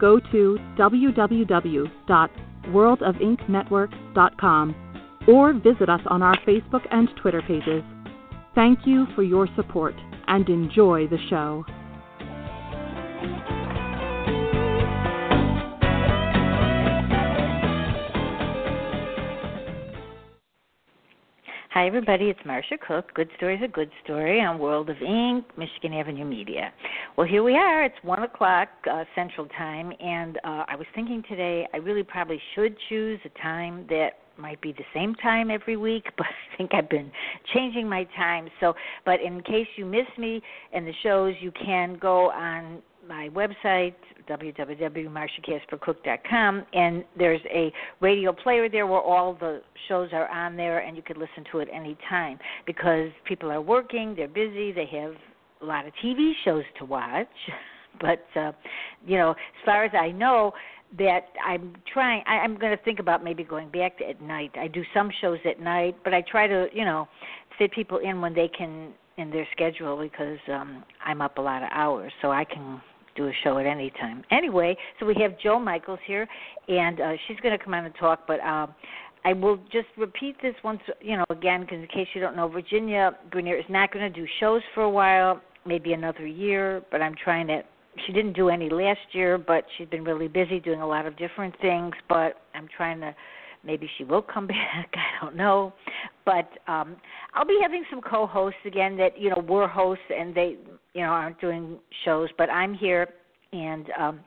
go to www.worldofinknetwork.com or visit us on our Facebook and Twitter pages. Thank you for your support and enjoy the show. Hi, everybody. It's Marsha Cook. Good Story's a Good Story on World of Ink, Michigan Avenue Media. Well, here we are. It's 1 o'clock uh, Central Time, and uh, I was thinking today I really probably should choose a time that might be the same time every week, but I think I've been changing my time. So, but in case you miss me and the shows, you can go on my website www.marshacaspercook.com and there's a radio player there where all the shows are on there and you can listen to it any time because people are working they're busy they have a lot of tv shows to watch. But uh you know as far as i know that i'm trying I, i'm going to think about maybe going back to at night. I do some shows at night but i try to you know fit people in when they can in their schedule because um i'm up a lot of hours so i can do a show at any time. Anyway, so we have Jo Michaels here, and uh, she's going to come on and talk. But um, I will just repeat this once, you know, again, because in case you don't know, Virginia Grenier is not going to do shows for a while, maybe another year. But I'm trying to. She didn't do any last year, but she's been really busy doing a lot of different things. But I'm trying to maybe she will come back i don't know. But um i'll be having some co-hosts again that you know were hosts and they you know aren't doing shows but i'm here and um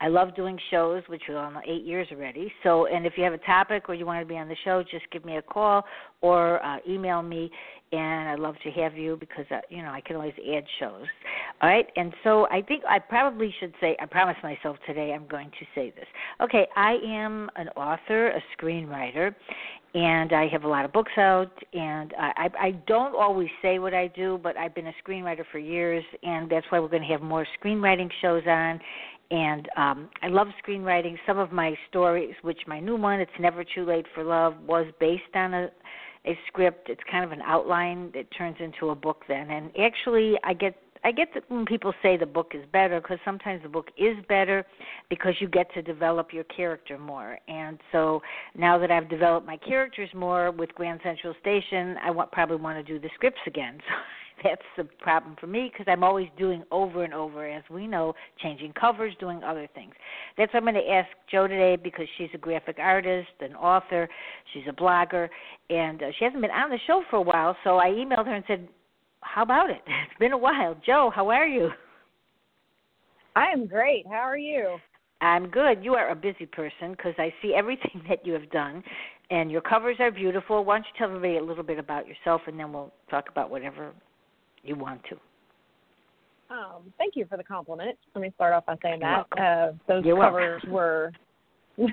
I love doing shows, which are on eight years already. So, and if you have a topic or you want to be on the show, just give me a call or uh, email me, and I'd love to have you because uh, you know I can always add shows. All right, and so I think I probably should say I promised myself today I'm going to say this. Okay, I am an author, a screenwriter, and I have a lot of books out. And I, I don't always say what I do, but I've been a screenwriter for years, and that's why we're going to have more screenwriting shows on and um I love screenwriting. Some of my stories, which my new one, It's Never Too Late for Love, was based on a a script. It's kind of an outline that turns into a book then. And actually I get I get that when people say the book is better because sometimes the book is better because you get to develop your character more. And so now that I've developed my characters more with Grand Central Station, I want, probably want to do the scripts again. So that's the problem for me because I'm always doing over and over, as we know, changing covers, doing other things. That's what I'm going to ask Jo today because she's a graphic artist, an author, she's a blogger, and uh, she hasn't been on the show for a while. So I emailed her and said, how about it? It's been a while. Jo, how are you? I am great. How are you? I'm good. You are a busy person because I see everything that you have done, and your covers are beautiful. Why don't you tell everybody a little bit about yourself, and then we'll talk about whatever you want to. Um, thank you for the compliment. Let me start off by saying that uh, those You're covers welcome. were.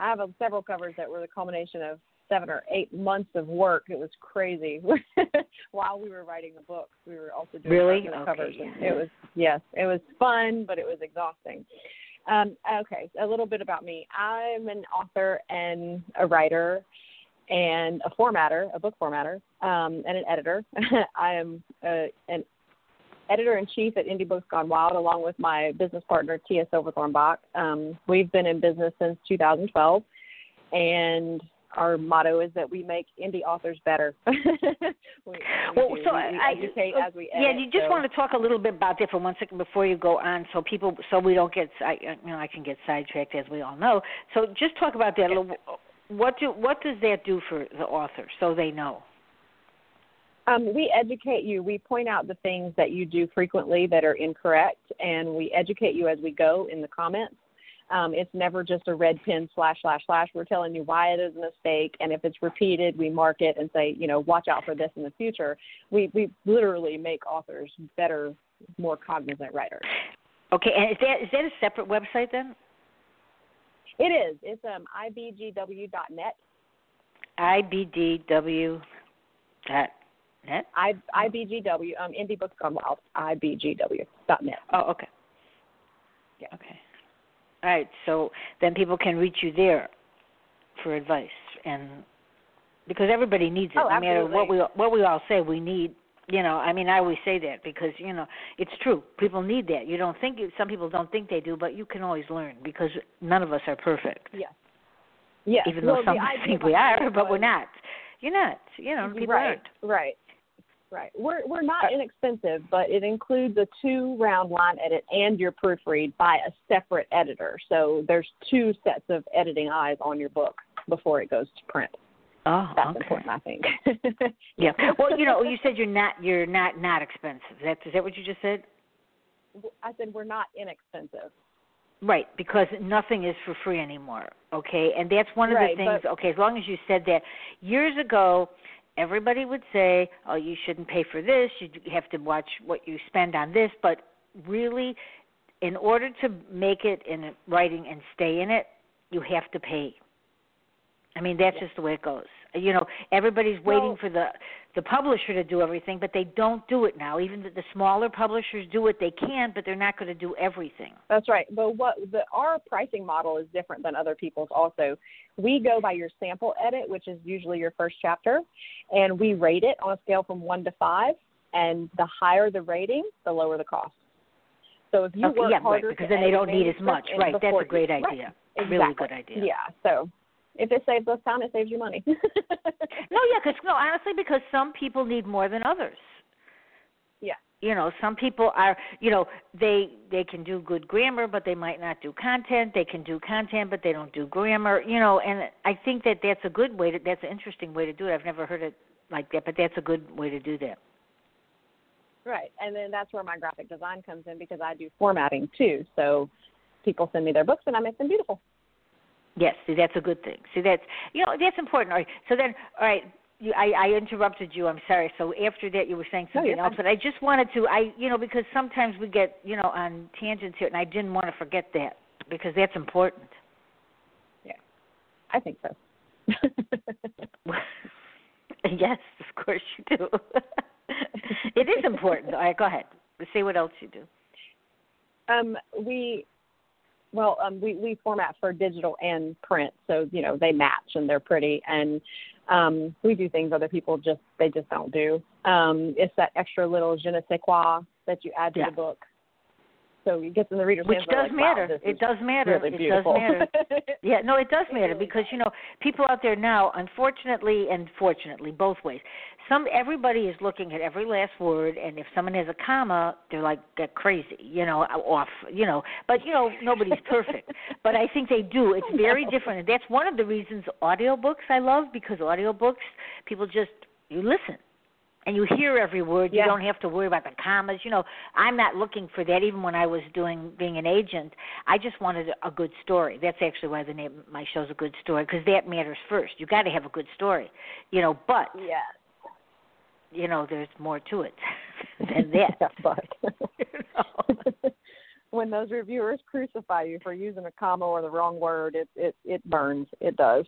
I have a, several covers that were the culmination of seven or eight months of work. It was crazy. While we were writing the book, we were also doing really okay. covers. And it was yes, it was fun, but it was exhausting. Um, okay, a little bit about me. I'm an author and a writer and a formatter, a book formatter, um, and an editor. I am uh, an editor in chief at Indie Books Gone Wild, along with my business partner Tia Silverthorne Bach. Um, we've been in business since 2012, and our motto is that we make indie authors better. we, we well, so we, I, educate uh, as we yeah, you just so. want to talk a little bit about that for one second before you go on, so people, so we don't get, I, you know, I can get sidetracked as we all know. So just talk about that a little. What do what does that do for the author so they know? Um, we educate you. We point out the things that you do frequently that are incorrect, and we educate you as we go in the comments. Um, it's never just a red pin slash slash slash. We're telling you why it is a mistake, and if it's repeated, we mark it and say, you know, watch out for this in the future. We we literally make authors better, more cognizant writers. Okay, and is that is that a separate website then? It is. It's um ibgw.net. ibdw dot net. I ibgw um indie books gone wild. ibgw.net. Oh, okay. Yeah. Okay. All right. So then people can reach you there for advice, and because everybody needs it, Oh, no matter what we what we all say, we need. You know, I mean, I always say that because you know it's true. People need that. You don't think some people don't think they do, but you can always learn because none of us are perfect. Yes. Yes. Even though some think we are, but we're not. You're not. You know, people right, aren't. Right. Right. We're we're not inexpensive, but it includes a two round line edit and your proofread by a separate editor. So there's two sets of editing eyes on your book before it goes to print. Oh, That's okay. important, I think. Yeah. Well, you know, you said you're not you're not not expensive. That's is that what you just said? I said we're not inexpensive. Right, because nothing is for free anymore. Okay, and that's one of Right, the things. but- okay, as long as you said that years ago, everybody would say, "Oh, you shouldn't pay for this. You have to watch what you spend on this." But really, in order to make it in writing and stay in it, you have to pay. I mean, that's just the way it goes. You know, everybody's waiting Well- for the the publisher to do everything, but they don't do it now. Even the, the smaller publishers do it; they can, but they're not going to do everything. That's right. But what the our pricing model is different than other people's also. We go by your sample edit, which is usually your first chapter, and we rate it on a scale from 1 to 5, and the higher the rating, the lower the cost. So if you Okay, work yeah, right, because then they don't need as much. Right, that's a great you- right, idea. Exactly. Really good idea. Yeah. So if it saves us time, it saves you money. No, yeah, because no, honestly, because some people need more than others. Yeah. You know, some people are, you know, they they can do good grammar, but they might not do content. They can do content, but they don't do grammar. You know, and I think that that's a good way to. That's an interesting way to do it. I've never heard it like that, but that's a good way to do that. Right. And then that's where my graphic design comes in because I do formatting too. So people send me their books and I make them beautiful. Yes, see, that's a good thing. See, that's you know that's important. All right. So then, all right. You, I, I interrupted you. I'm sorry. So after that, you were saying something else, but I just wanted to. I, you know, because sometimes we get, you know, on tangents here, and I didn't want to forget that because that's important. Yeah, I think so. yes, of course you do. it is important. All right, go ahead. Say what else you do. Um, we, well, um, we we format for digital and print, so you know they match and they're pretty, and um, we do things other people just they just don't do. Um, it's that extra little je ne sais quoi that you add to Yeah. the book, so it gets in the reader's Which hands. does like, matter. this It does matter. Really it does matter. Yeah, no, it does matter because you know people out there now, unfortunately and fortunately, both ways. Some everybody is looking at every last word, and if someone has a comma, they're like get crazy, you know, off, you know. But you know, nobody's perfect. but I think they do. It's very different, and that's one of the reasons audiobooks I love because audiobooks people just you listen and you hear every word. You don't have to worry about the commas. You know, I'm not looking for that. Even when I was doing being an agent, I just wanted a good story. That's actually why the name my show's a good story because that matters first. You got to have a good story, you know. But yes. you know, there's more to it than that. Yeah, but when those reviewers crucify you for using a comma or the wrong word, it it it burns. It does.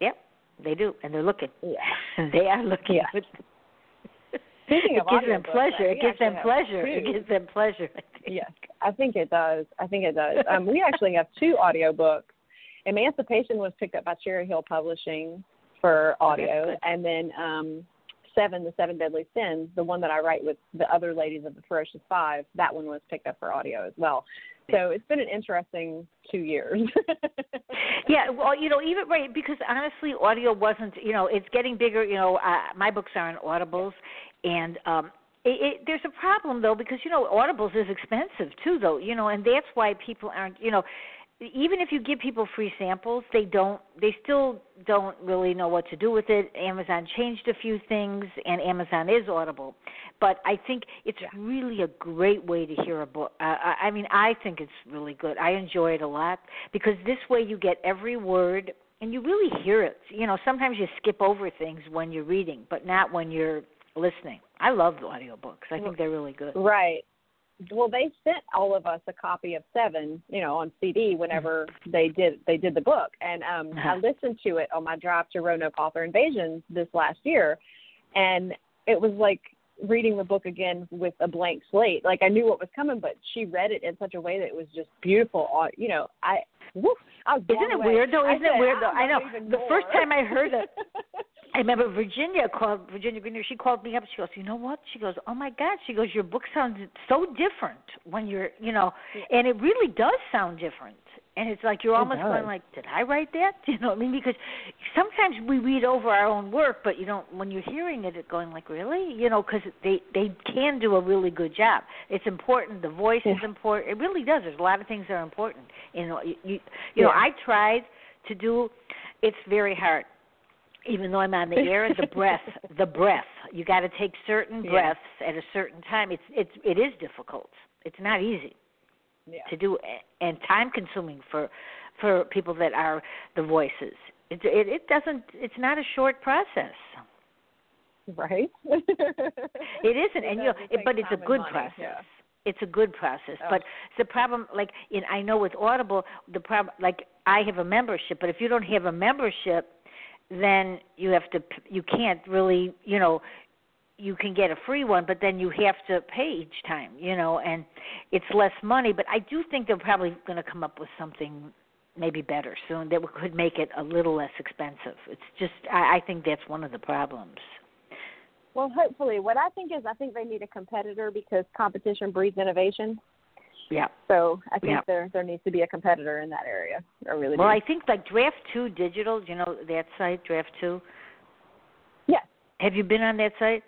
Yep, they do, and they're looking. Yeah. they are looking. Yeah. Speaking it gives them pleasure. It gives them pleasure. two. It gives them pleasure. I think. Yes, I think it does. I think it does. Um, we actually have two audiobooks. Emancipation was picked up by Cherry Hill Publishing for Oh, audio, good. and then um, Seven, the Seven Deadly Sins, the one that I write with the other ladies of the Ferocious Five, that one was picked up for audio as well. So it's been an interesting two years. Yeah, well, you know, even right because honestly, audio wasn't. You know, it's getting bigger. You know, uh, my books are on Audibles, and um, it, it, there's a problem though because you know Audibles is expensive too, though. You know, and that's why people aren't. You know, even if you give people free samples, they don't. They still don't really know what to do with it. Amazon changed a few things, and Amazon is Audible. But I think it's Yeah. really a great way to hear a book. Uh, I I mean, I think it's really good. I enjoy it a lot because this way you get every word and you really hear it. You know, sometimes you skip over things when you're reading, but not when you're listening. I love the audiobooks. I think they're really good. Right. Well, they sent all of us a copy of Seven, you know, on CD whenever they did they did the book, and um, I listened to it on my drive to Roanoke Author Invasions this last year, and it was like reading the book again with a blank slate. Like I knew what was coming, but she read it in such a way that it was just beautiful. Uh, You know, I woof, I was Isn't it away. weird though? Isn't it weird though? "I know. The first time I heard it, I remember Virginia called Virginia Grenier. She called me up. She goes, "You know what?" She goes, "Oh my God!" She goes, "Your book sounds so different when you're, you know, and it really does sound different." And it's like you're It almost going like, "Did I write that?" You know what I mean? Because sometimes we read over our own work, but you don't. When you're hearing it, it going like, "Really?" You know, because they they can do a really good job. It's important. The voice is important. It really does. There's a lot of things that are important. You uh, know, you you, you know, I tried to do. It's very hard even though I'm on the air, the breath, the breath. You got to take certain Yeah. breaths at a certain time. It's it's it is difficult. It's not easy yeah. to do and time consuming for for people that are the voices. It it, it doesn't. It's not a short process. right. It isn't, and you know, does. It it, but it's a good money, process. yeah. It's a good process, Oh. but the problem, like in, I know with Audible, the problem, like I have a membership, but if you don't have a membership, then you have to, you can't really, you know, you can get a free one, but then you have to pay each time, you know, and it's less money. But I do think they're probably going to come up with something maybe better soon that could make it a little less expensive. It's just, I, I think that's one of the problems. Well, hopefully, what I think is, I think they need a competitor because competition breeds innovation. Yeah. So I think Yeah. there there needs to be a competitor in that area. I really Well, do. I think like Draft Two Digital, you know that site, Draft Two. yes, Have you been on that site?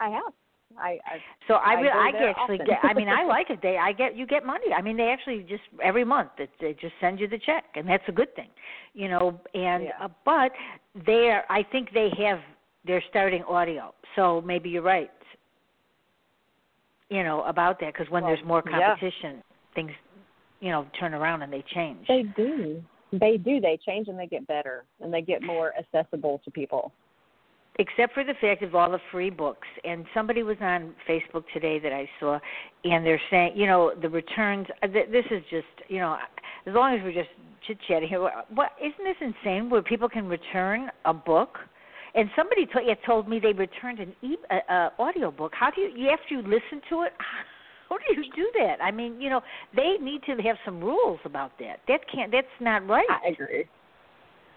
I have. I, I So I, I I there actually often. get. I mean, I like it. They, I get, you get money. I mean, they actually just every month they, they just send you the check, and that's a good thing, you know. And Yeah. uh, but they're, I think they have, they're starting audio. So maybe you're right. You know about that because when Well, there's more yeah. competition, things, you know, turn around and they change. they do. They do. They change and they get better and they get more accessible to people. except for the fact of all the free books. And somebody was on Facebook today that I saw, and they're saying, you know, the returns. uh, This is just, you know, as long as we're just chit chatting here. What isn't this insane? Where people can return a book, and somebody yeah, told me they returned an e uh, uh, audio book. How do you, you after you listen to it? How do you do that? I mean, you know, they need to have some rules about that. That can't. That's not right. I agree.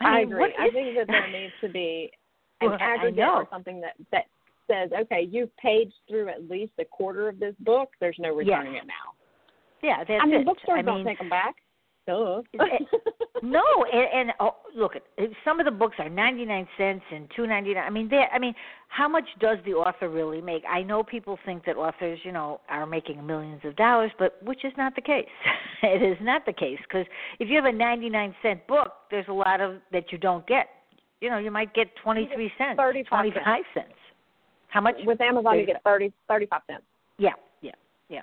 I, I, agree. what I is- think that there needs to be an Well, aggregate or something that that says, okay, you've paid through at least a quarter of this book. There's no returning it now. Yeah, that's I mean, it. bookstores I don't take them back. Duh. Eh, no, and, and oh, look, some of the books are ninety nine cents and two ninety nine. I mean, they. I mean, how much does the author really make? I know people think that authors, you know, are making millions of dollars, but which is not the case. it is not the case because if you have a ninety nine cent book, there's a lot of that you don't get. You know, you might get twenty three cents, 35 twenty five cents. How much? With Amazon, you get thirty thirty five cents. Yeah, yeah, yeah.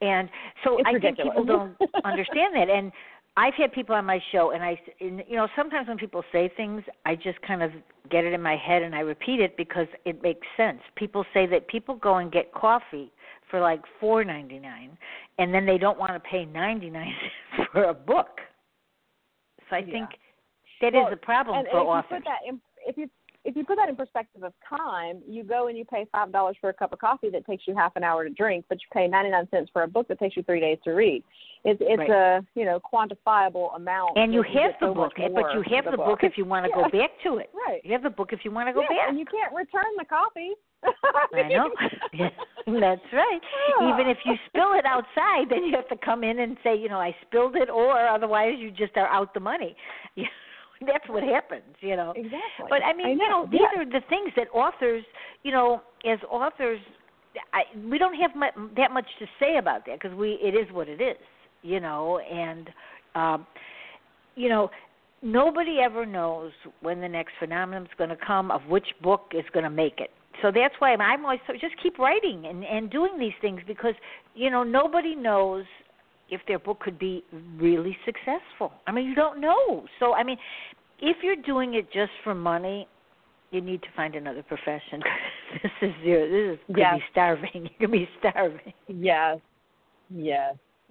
And so It's I think people don't understand that. And I've had people on my show, and I, and, you know, sometimes when people say things, I just kind of get it in my head and I repeat it because it makes sense. People say that people go and get coffee for like four ninety nine, and then they don't want to pay ninety nine for a book. So I Yeah. think that is Well, a problem and, for and if authors. you that if you if you put that in perspective of time, you go and you pay five dollars for a cup of coffee that takes you half an hour to drink, but you pay ninety nine cents for a book that takes you three days to read. It's it's Right. a you know quantifiable amount. and you have get the so book, eh, but you have the book if you want to Yeah. go back to it. Right. You have the book if you want to go yeah, back. and you can't return the coffee. I know. Yeah, That's right. Yeah. Even if you spill it outside, then you have to come in and say, you know, I spilled it, or otherwise you just are out the money. That's what happens, you know. Exactly. But I mean, you know, these yeah. are the things that authors, you know, as authors, I, we don't have mu- that much to say about that because we it is what it is, you know, and um, you know, nobody ever knows when the next phenomenon is going to come of which book is going to make it so that's why I'm always so just keep writing and and doing these things because you know nobody knows if their book could be really successful. I mean, you don't know. So I mean, if you're doing it just for money, you need to find another profession. this is your this is could yes. be starving. You could be starving. Yes. Yes.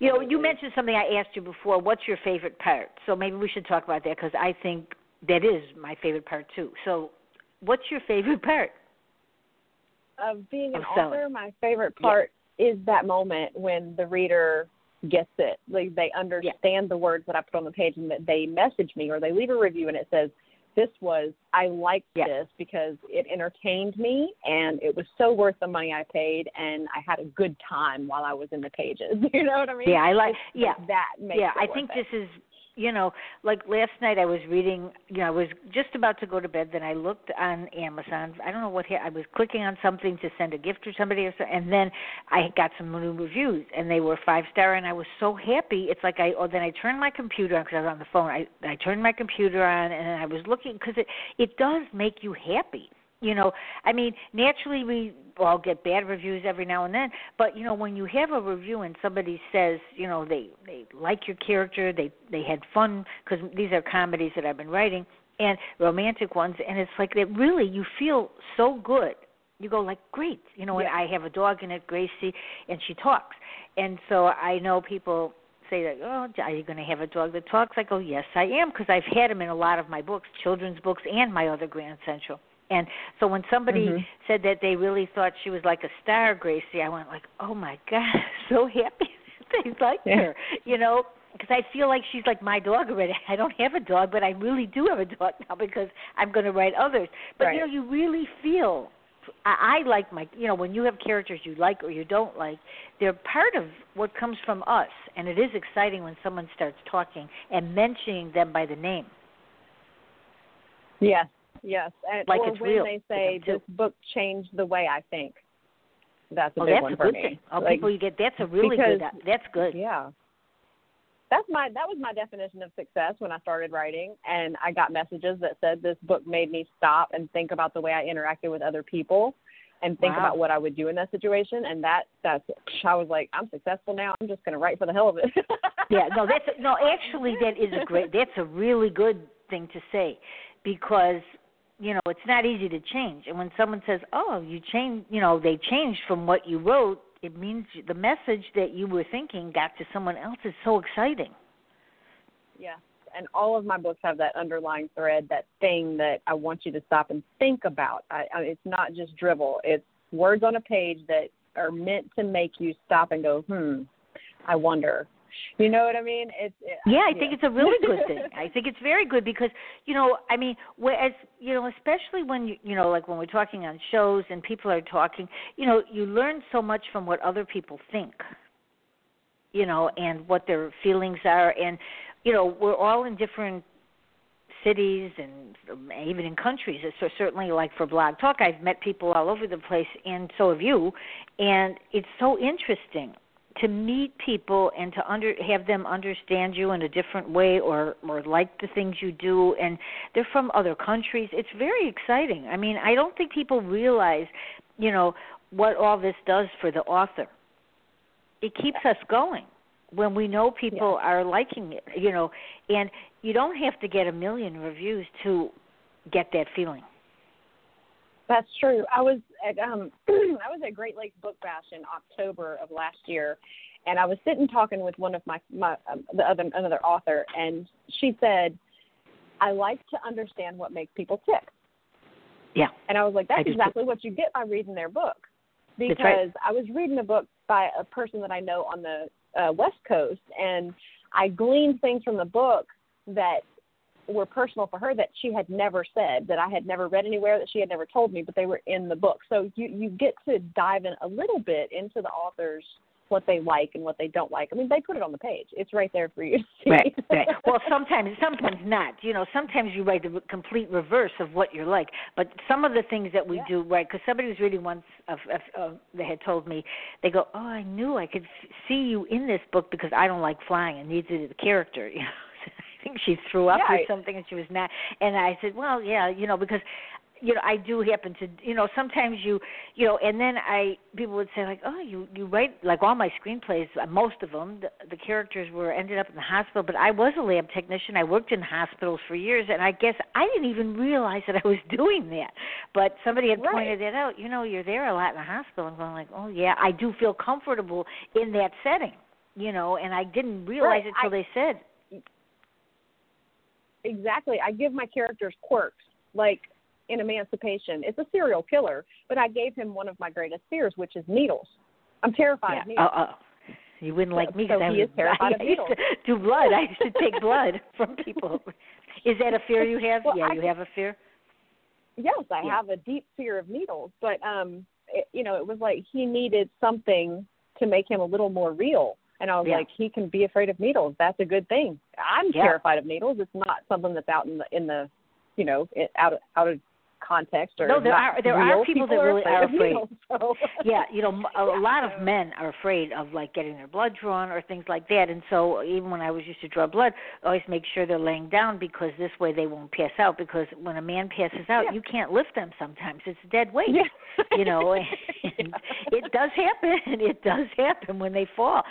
you know, you mentioned something I asked you before. What's your favorite part? So maybe we should talk about that because I think that is my favorite part too. So, what's your favorite part? Of being an of author, my favorite part. Is that moment when the reader gets it. Like they understand yeah. the words that I put on the page and that they message me or they leave a review and it says, This was I liked yeah. this because it entertained me and it was so worth the money I paid and I had a good time while I was in the pages. You know what I mean? Yeah, I like yeah. That makes Yeah, I think it. this is you know, like last night I was reading, you know, I was just about to go to bed, then I looked on Amazon. I don't know what I was clicking on something to send a gift to somebody or something, and then I got some new reviews and they were five star and I was so happy. It's like I oh then I turned my computer on because I was on the phone. I I turned my computer on and I was looking because it it does make you happy you know i mean naturally we all get bad reviews every now and then but you know when you have a review and somebody says you know they they like your character they they had fun because these are comedies that i've been writing and romantic ones and it's like that really you feel so good you go like great you know yeah. and i have a dog in it gracie and she talks and so i know people say that, oh, are you going to have a dog that talks? I go, yes, I am, because I've had him in a lot of my books, children's books, and my other Grand Central. And so when somebody mm-hmm. said that they really thought she was like a star, Gracie, I went like, "Oh my god, so happy they liked yeah. her," you know, because I feel like she's like my dog already. I don't have a dog, but I really do have a dog now because I'm going to write others. But right. you know, you really feel. I, I like my, you know, when you have characters you like or you don't like, they're part of what comes from us, and it is exciting when someone starts talking and mentioning them by the name. Yes, Yes, and like or it's when real they say this book changed the way I think. That's a oh, big that's one a for good me. thing. Oh, like, people you get that's a really because, good. That's good. Yeah. That's my that was my definition of success when I started writing and I got messages that said this book made me stop and think about the way I interacted with other people and think wow. about what I would do in that situation and that that's I was like I'm successful now I'm just going to write for the hell of it. yeah, no that's no actually that is a great that's a really good thing to say because you know it's not easy to change. And when someone says oh you changed you know they changed from what you wrote it means the message that you were thinking got to someone else. Is so exciting. Yeah and all of my books have that underlying thread that thing that i want you to stop and think about. I, I, it's not just drivel. It's words on a page that are meant to make you stop and go hmm i wonder you know what I mean? It's it, yeah, I yeah. think it's a really good thing. I think it's very good because you know, I mean, whereas you know, especially when you you know, like when we're talking on shows and people are talking, you know, you learn so much from what other people think, you know, and what their feelings are, and you know, we're all in different cities and even in countries. So certainly, like for Blog Talk, I've met people all over the place, and so have you, and it's so interesting to meet people and to under have them understand you in a different way or or like the things you do and they're from other countries. It's very exciting. I mean i don't think people realize you know what all this does for the author. It keeps us going when we know people yeah. are liking it you know and you don't have to get a million reviews to get that feeling that's true. I was at um I was at Great Lakes Book Bash in October of last year, and I was sitting talking with one of my my um, the other another author, and she said, "I like to understand what makes people tick." Yeah. And I was like, "That's exactly what you get by reading their book," because right. I was reading a book by a person that I know on the uh, West Coast, and I gleaned things from the book that were personal for her that she had never said, that I had never read anywhere, that she had never told me, but they were in the book. So you you get to dive in a little bit into the author's what they like and what they don't like. I mean, they put it on the page. It's right there for you to see. Right, right. Well, sometimes, sometimes not. You know, sometimes you write the complete reverse of what you're like. But some of the things that we yeah. do, right? Because somebody was reading once, of, of, of, they had told me, they go, "Oh, I knew I could f- see you in this book because I don't like flying, and neither did the character." You know. Think she threw up Yeah, or something, and she was not. And I said, well, yeah, you know, because you know, I do happen to, you know, sometimes you, you know, and then I, people would say like, oh, you, you write like all my screenplays, uh, most of them, the, the characters were ended up in the hospital, but I was a lab technician. I worked in hospitals for years, and I guess I didn't even realize that I was doing that. But somebody had Right. pointed that out. You know, you're there a lot in the hospital. I'm going like, oh yeah, I do feel comfortable in that setting. You know, and I didn't realize Right. it till I- they said. Exactly. I give my characters quirks, like in Emancipation. It's a serial killer, but I gave him one of my greatest fears, which is needles. I'm terrified Yeah. of needles. Uh, uh, you wouldn't like me So because I he was is terrified I, of I used to do blood. I used to take blood from people. Is that a fear you have? Well, yeah, I- you have a fear. yes, I Yeah. have a deep fear of needles, but um, it, you know, it was like he needed something to make him a little more real. And I was Yeah. like, he can be afraid of needles. That's a good thing. I'm Yeah. terrified of needles. It's not something that's out in the in the, you know, out of out of context or No, there are- there are people that really afraid are afraid. so. yeah, you know, a Yeah, lot of men are afraid of like getting their blood drawn or things like that. And so even when I was used to draw blood, I always make sure they're laying down because this way they won't pass out. Because when a man passes out, Yeah. you can't lift them sometimes. It's dead weight. Yeah. you know, and it does happen. It does happen when they fall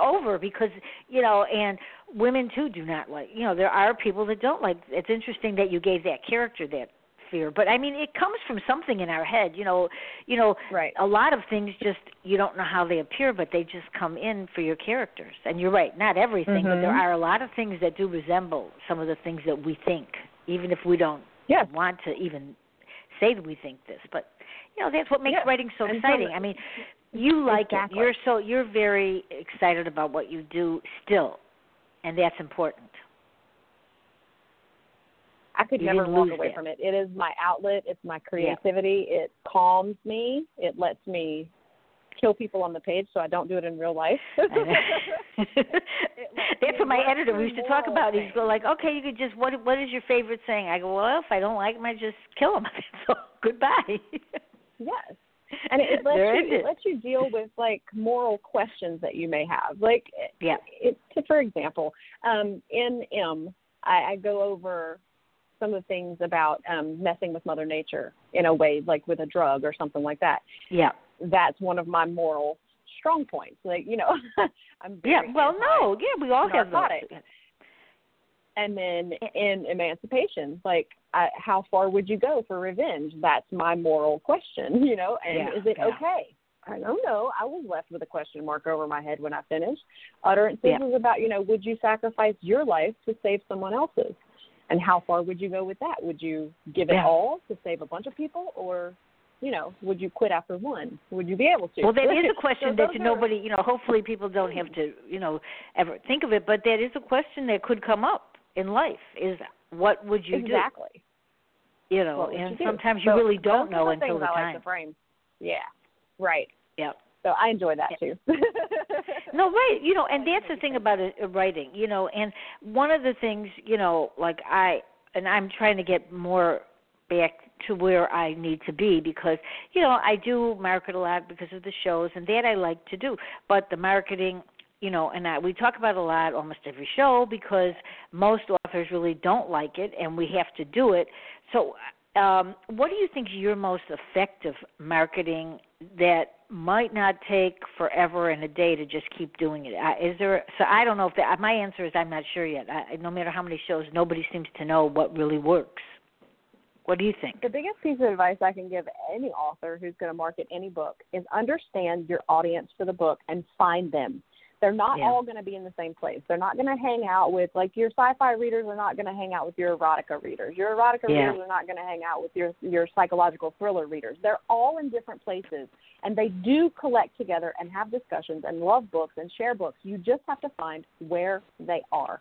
over because you know, and women too do not like. You know, there are people that don't like. It's interesting that you gave that character that fear, but I mean, it comes from something in our head. You know, you know, Right. a lot of things just you don't know how they appear, but they just come in for your characters. And you're right, not everything, but there Mhm. are a lot of things that do resemble some of the things that we think, even if we don't Yes. want to even say that we think this. But you know, that's what makes Yeah. writing so so- exciting. I mean, you like Exactly. it. You're so you're very excited about what you do still, and that's important. I could You never walk away that. from it. It is my outlet. It's my creativity. It calms me. It lets me kill people on the page, so I don't do it in real life. That's what my editor we used to talk about. He's go like, okay, you could just what what is your favorite saying? I go, well, if I don't like him, I just kill him. so goodbye. yes, and it, it lets There you it it lets you deal with like moral questions that you may have. Like, Yeah. it, it, for example, um, in M, I, I go over some of the things about um, messing with Mother Nature in a way, like with a drug or something like that. yeah. That's one of my moral strong points. Like, you know, I'm Yeah. Well, no. Yeah, we all have those. narcotics. and then in emancipation like I, how far would you go for revenge that's my moral question you know and Yeah, is it yeah. okay i don't know i was left with a question mark over my head when i finished utterances Yeah. is about you know would you sacrifice your life to save someone else's and how far would you go with that would you give it Yeah. all to save a bunch of people or you know would you quit after one would you be able to Well, that is a question those that nobody, you know, hopefully people don't have to, you know, ever think of it, but that is a question that could come up in life is what would you exactly do? Exactly. You know, and you sometimes you really don't know until things the I like time. frame. Yeah, right. Yeah. So I enjoy that too. No, right. You know, and that's the thing about it, uh, writing. You know, and one of the things, you know, like I and I'm trying to get more back to where I need to be because you know I do market a lot because of the shows and that I like to do, but the marketing. You know, and I, we talk about a lot almost every show because most authors really don't like it, and we have to do it. So, um, what do you think is your most effective marketing that might not take forever and a day to just keep doing it? Is there? So I don't know if. My answer is I'm not sure yet. I, no matter how many shows, nobody seems to know what really works. What do you think? the biggest piece of advice I can give any author who's going to market any book is understand your audience for the book and find them. They're not Yeah. all going to be in the same place. They're not going to hang out with like your sci-fi readers are not going to hang out with your erotica readers. Your erotica Yeah. readers are not going to hang out with your your psychological thriller readers. They're all in different places and they do collect together and have discussions and love books and share books. You just have to find where they are.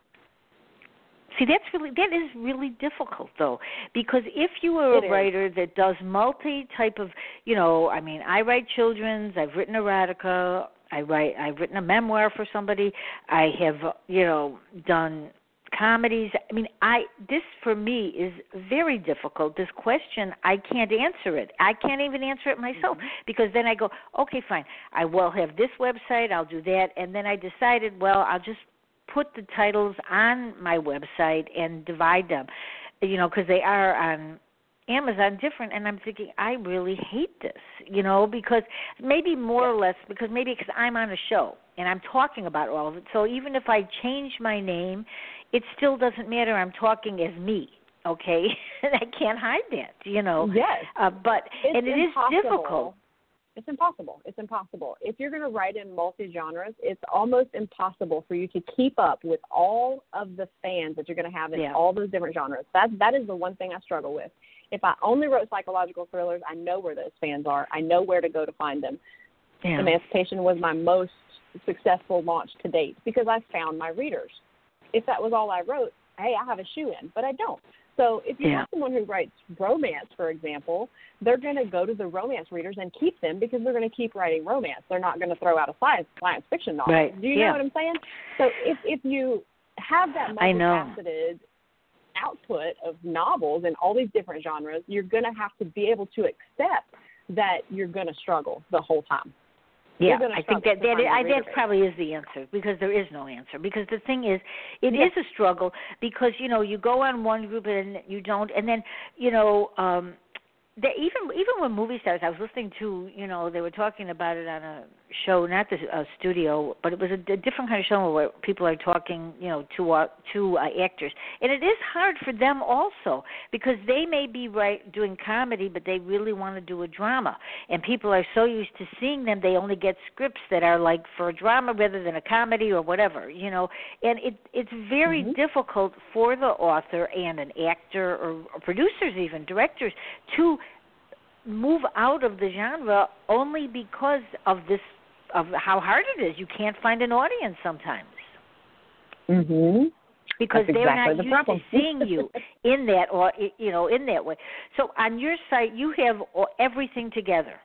See, that's really that is really difficult though, because if you are It a is. writer that does multi type of, you know, I mean, I write children's, I've written erotica, I write, I've written a memoir for somebody, I have, you know, done comedies. I mean, I this for me is very difficult. This question, I can't answer it. I can't even answer it myself mm-hmm. because then I go, okay, fine. I will have this website, I'll do that, and then I decided, well, I'll just put the titles on my website and divide them, you know, because they are on Amazon different and I'm thinking I really hate this, you know, because maybe more or less because maybe because I'm on a show and I'm talking about all of it. So even if I change my name, it still doesn't matter. I'm talking as me, okay? And I can't hide that, you know. Yes. Uh, but it's and it is impossible. difficult. It's impossible. It's impossible. If you're going to write in multi genres, it's almost impossible for you to keep up with all of the fans that you're going to have in Yeah. all those different genres. That that is the one thing I struggle with. If I only wrote psychological thrillers, I know where those fans are. I know where to go to find them. Yeah. Emancipation was my most successful launch to date because I found my readers. If that was all I wrote, hey, I have a shoe in, but I don't. So if you Yeah. have someone who writes romance, for example, they're going to go to the romance readers and keep them because they're going to keep writing romance. They're not going to throw out a science science fiction novel. Right. Do you Yeah. know what I'm saying? So if if you have that I know. multifaceted output of novels in all these different genres, you're going to have to be able to accept that you're going to struggle the whole time. Yeah, I think that that, I, that probably is the answer because there is no answer. Because the thing is, it is Yeah. a struggle because you know you go on one group and you don't, and then you know um they, even even when movie stars, I was listening to you know they were talking about it on a show, not the uh, studio, but it was a, a different kind of show where people are talking you know to uh, to uh, actors, and it is hard for them also because they may be right doing comedy, but they really want to do a drama, and people are so used to seeing them, they only get scripts that are like for a drama rather than a comedy or whatever, you know, and it it's very Mhm. difficult for the author and an actor or, or producers even directors to move out of the genre only because of this of how hard it is. You can't find an audience sometimes Mhm. because That's they're exactly not the used problem. to seeing you in that or you know in that way. So on your site you have everything together.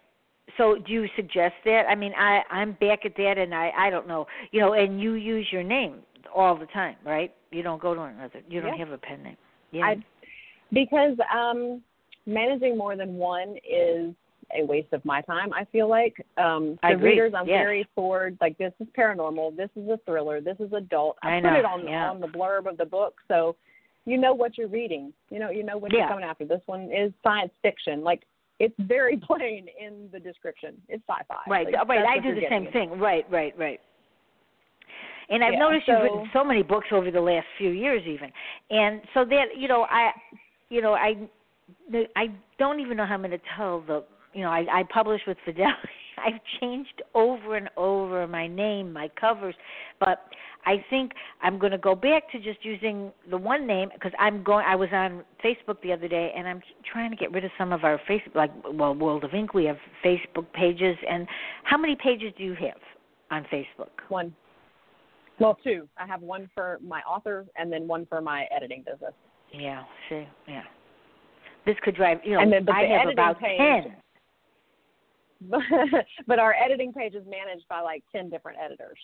So do you suggest that? I mean, I I'm back at that and I I don't know. You know, and you use your name all the time, right? You don't go to another. You don't Yeah. have a pen name. Yeah. I because um managing more than one is a waste of my time. I feel like um the I agree. readers I'm Yes. very forward. Like this is paranormal. This is a thriller. This is adult. I, I put know, it on yeah. on the blurb of the book, so you know what you're reading. You know you know what Yeah. you're coming after. This one is science fiction. Like it's very plain in the description. It's sci-fi. Right, Like, right. I do the same thing. Right, right, right. And I've Yeah, noticed you've written so many books over the last few years, even, and so that you know, I, you know, I, I don't even know how I'm going to tell the, you know, I, I publish with Fidelity. I've changed over and over my name, my covers, but I think I'm going to go back to just using the one name because I'm going. I was on Facebook the other day, and I'm trying to get rid of some of our Facebook, like well, World of Ink. We have Facebook pages, and how many pages do you have on Facebook? One. Well, two. I have one for my author and then one for my editing business. Yeah, see, yeah. This could drive. You know, And then- I the have about page- ten. But but our editing page is managed by like 10 different editors.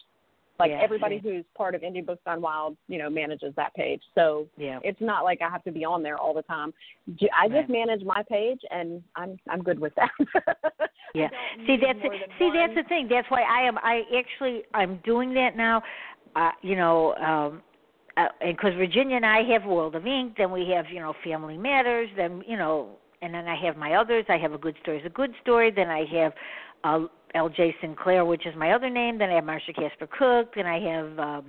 Like Yeah, everybody who's part of Indie Books Gone Wild, you know, manages that page. So Yeah. it's not like I have to be on there all the time. J- I just Right. manage my page, and I'm I'm good with that. Yeah. See that's See one. that's the thing. That's why I am. I actually I'm doing that now. Uh, you know, um, uh, and because Virginia and I have World of Ink, then we have you know Family Matters, then you know, and then I have my others. I have a good story is a good story. Then I have uh, L.J. Sinclair, which is my other name. Then I have Marsha Casper Cook. Then I have. um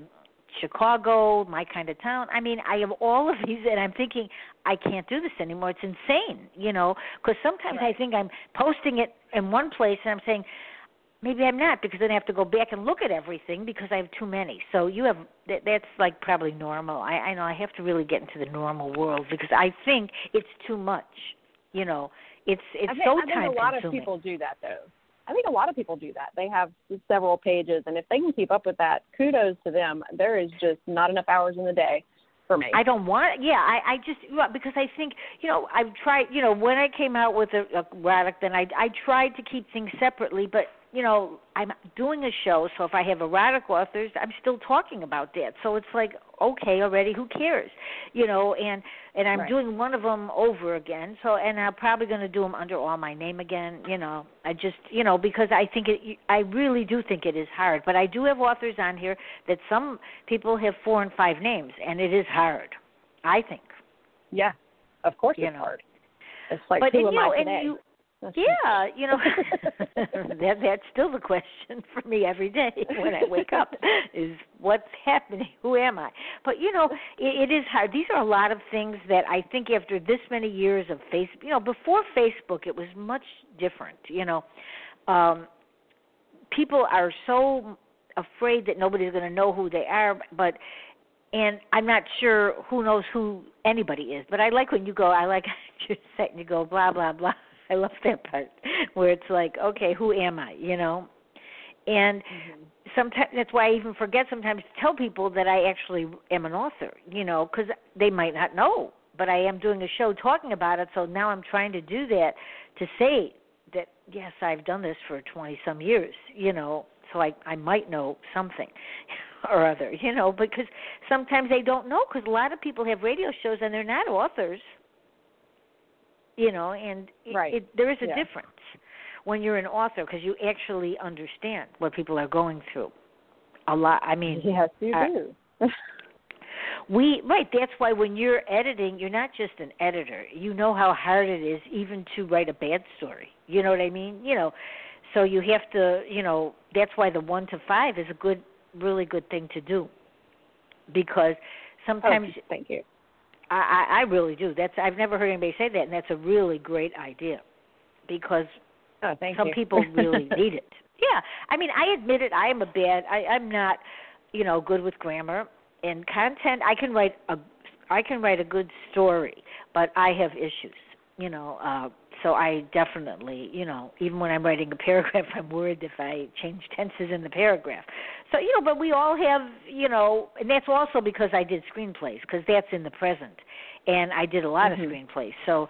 Chicago, my kind of town. I mean, I have all of these, and I'm thinking I can't do this anymore. It's insane, you know. Because sometimes I think I'm posting it in one place, and I'm saying maybe I'm not because then I have to go back and look at everything because I have too many. So you have that, that's like probably normal. I, I know I have to really get into the normal world because I think it's too much. You know, it's it's I think, so I think time a lot consuming. of people do that though. I think a lot of people do that. They have several pages, and if they can keep up with that, kudos to them. There is just not enough hours in the day for me. I don't want. Yeah, I I just because I think you know I've tried. You know when I came out with a, a erotic, then I I tried to keep things separately, but you know, I'm doing a show, so if I have erotic authors, I'm still talking about that. So it's like, okay, already, who cares, you know? And and I'm Right. doing one of them over again. So and I'm probably going to do them under all my name again. You know, I just, you know, because I think it, I really do think it is hard. But I do have authors on here that some people have four and five names, and it is hard. I think. Yeah, of course You it's know. hard. It's like but who and, am you know, I today? You yeah, you know, that that's still the question for me every day when I wake up is what's happening? Who am I? But you know, it, it is hard. These are a lot of things that I think after this many years of face, you know, before Facebook, it was much different. You know, um, people are so afraid that nobody's going to know who they are, but and I'm not sure who knows who anybody is. But I like when you go. I like your set and you go blah blah blah. I love that part where it's like, okay, who am I? You know, and mm-hmm. sometimes that's why I even forget sometimes to tell people that I actually am an author. You know, because they might not know, but I am doing a show talking about it. So now I'm trying to do that to say that yes, I've done this for twenty some years. You know, so I I might know something or other. You know, because sometimes they don't know because a lot of people have radio shows and they're not authors. You know, and Right. it, there is a Yeah. difference when you're an author because you actually understand what people are going through. A lot. I mean, yes, you I- do. we right. That's why when you're editing, you're not just an editor. You know how hard it is even to write a bad story. You know what I mean? You know, so you have to. You know, that's why the one to five is a good, really good thing to do. Because oh, sometimes oh, thank you. I, I really do. That's I've never heard anybody say that, and that's a really great idea. Because Oh, some you. people really need it. Yeah, I mean, I admit it. I am a bad. I, I'm not, you know, good with grammar and content. I can write a, I can write a good story, but I have issues. You know, uh, so I definitely, you know, even when I'm writing a paragraph, I'm worried if I change tenses in the paragraph. So you know, but we all have, you know, and that's also because I did screenplays because that's in the present, and I did a lot Mhm. of screenplays. So.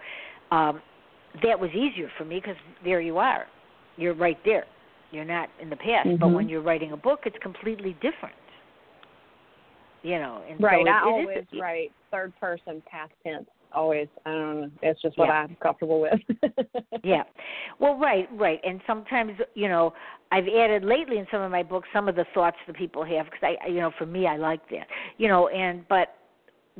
um that was easier for me because there you are, you're right there. You're not in the past, but Mhm. when you're writing a book, it's completely different. You know, and Right. So it, I it is- always write third person past tense. Always. I don't know. It's just what Yeah. I'm comfortable with. yeah. Well, right, right. And sometimes, you know, I've added lately in some of my books some of the thoughts that people have because I, you know, for me, I like that. You know, and but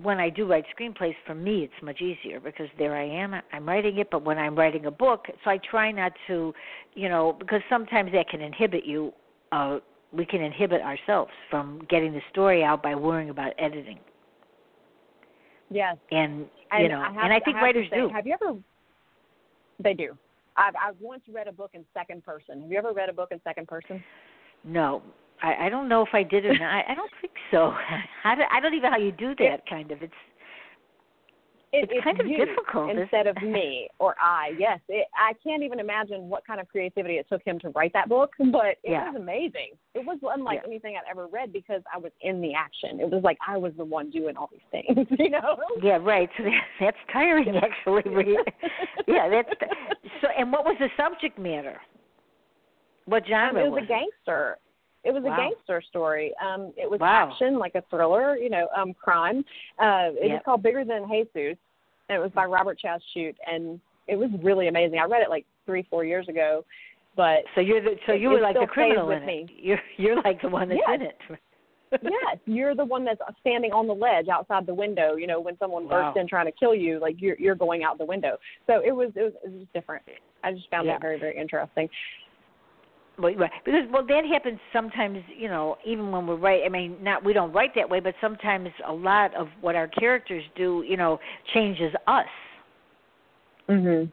when I do write screenplays, for me, it's much easier because there I am. I'm writing it, but when I'm writing a book, so I try not to, you know, because sometimes that can inhibit you. Uh, we can inhibit ourselves from getting the story out by worrying about editing. Yes. And And you know, I have, and I think to writers say, do. Have you ever? They do. I've I've once read a book in second person. Have you ever read a book in second person? No, I, I don't know if I did or not. I, I don't think so. How do, I don't even know how you do that. kind of. It's It, It's kind of difficult, instead of me or I. Yes, it, I can't even imagine what kind of creativity it took him to write that book, but it Yeah. was amazing. It was unlike Yeah. anything I'd ever read because I was in the action. It was like I was the one doing all these things, you know. yeah, right. So that, that's tiring, actually. Yeah, that's so. And what was the subject matter? What Um, genre it was a gangster. It was Wow. a gangster story. Um, it was Wow. action, like a thriller, you know, um, crime. Uh, it Yep. was called Bigger Than Jesus, and it was by Robert Chazz Chute, and it was really amazing. I read it like three, four years ago, but So you're the so you it were like the criminal in me. it. You're you're like the one that's Yes. in it. yes, you're the one that's standing on the ledge outside the window. You know, when someone Wow. bursts in trying to kill you, like you're you're going out the window. So it was it was it was just different. I just found Yeah. that very very interesting. Well, right. Because well, that happens sometimes. You know, even when we're right. I mean, not we don't write that way, but sometimes a lot of what our characters do, you know, changes us. Mhm.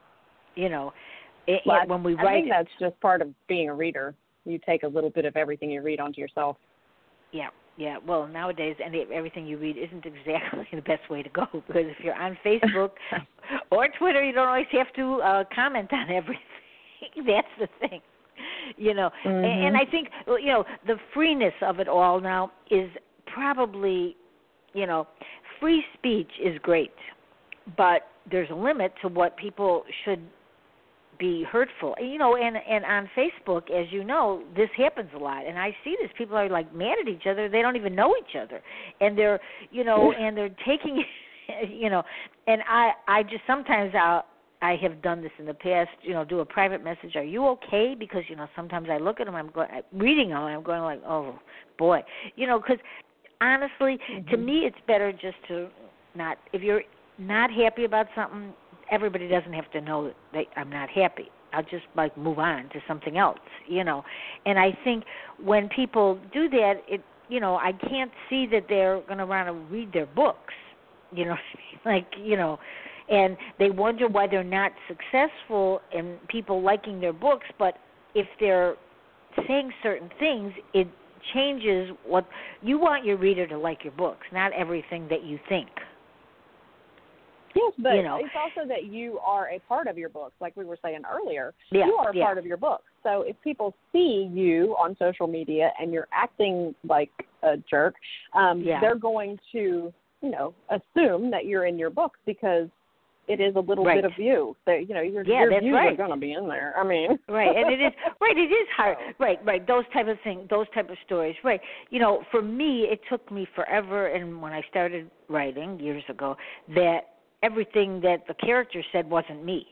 You know, it, Well, when we I write. think that's just part of being a reader. You take a little bit of everything you read onto yourself. Yeah, yeah. Well, nowadays, and everything you read isn't exactly the best way to go because if you're on Facebook or Twitter, you don't always have to uh, comment on everything. That's the thing, you know. And, and Mhm. I think you know the freeness of it all now is probably, you know, free speech is great, but there's a limit to what people should be hurtful. You know, and and on Facebook, as you know, this happens a lot, and I see this. People are like mad at each other. They don't even know each other, and they're you know, and they're taking, you know, and I I just sometimes I'll. I have done this in the past, you know, do a private message. Are you okay? Because you know sometimes I look at them, I'm going reading them, I'm going like, oh boy, you know, because honestly, mm-hmm. to me, it's better just to not. If you're not happy about something, everybody doesn't have to know that I'm not happy. I'll just like move on to something else, you know. And I think when people do that, it you know, I can't see that they're going to want to read their books, you know, like, you know, and they wonder why they're not successful in people liking their books, but if they're saying certain things, it changes what you want your reader to like your books, not everything that you think. Yes, but you know. it's also that you are a part of your books, like we were saying earlier. Yeah, you are a yeah. part of your books. So if people see you on social media and you're acting like a jerk, um, Yeah. they're going to, you know, assume that you're in your books because it is a little Right. bit of you. That you know, your, Yeah, your views right. are going to be in there. I mean, right and it is right it is hard right right those type of things those type of stories right you know for me it took me forever and when i started writing years ago that everything that the character said wasn't me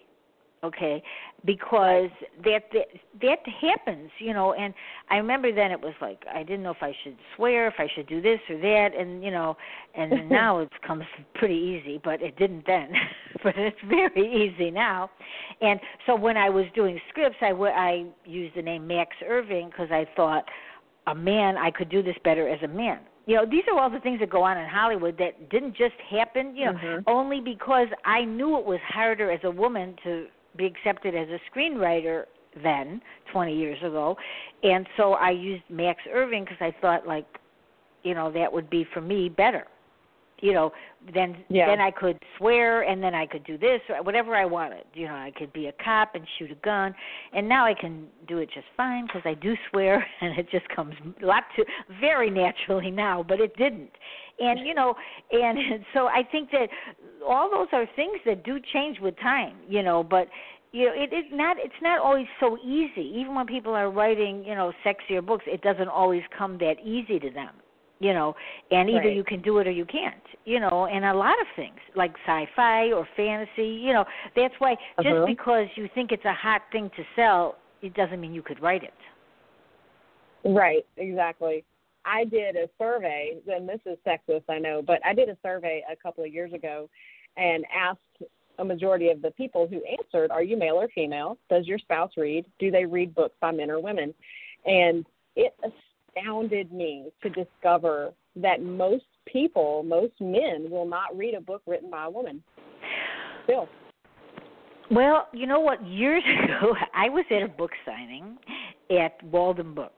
okay? Because that, that that happens you know and i remember then it was like i didn't know if i should swear if i should do this or that and you know and now it comes pretty easy but it didn't then but it's very easy now. And so when i was doing scripts i w- i used the name max irving because i thought a man i could do this better as a man. You know these are all the things that go on in hollywood that didn't just happen you know Mhm. only because i knew it was harder as a woman to be accepted as a screenwriter then 20 years ago. And so i used max irving because i thought like you know that would be for me better you know then Yeah. then i could swear and then i could do this or whatever i wanted. You know i could be a cop and shoot a gun and now i can do it just fine because i do swear and it just comes a lot too very naturally now but it didn't. And you know and so i think that all those are things that do change with time you know but you know it is not it's not always so easy. Even when people are writing you know sexier books it doesn't always come that easy to them you know and either Right. you can do it or you can't you know and a lot of things like sci-fi or fantasy you know that's why just Uh-huh. because you think it's a hot thing to sell it doesn't mean you could write it Right, exactly. I did a survey, and this is sexist, I know, but I did a survey a couple of years ago and asked a majority of the people who answered, Are you male or female? Does your spouse read? Do they read books by men or women? And it astounded me to discover that most people, most men, will not read a book written by a woman. Still. Well, you know what? Years ago, I was at a book signing at Waldenbooks,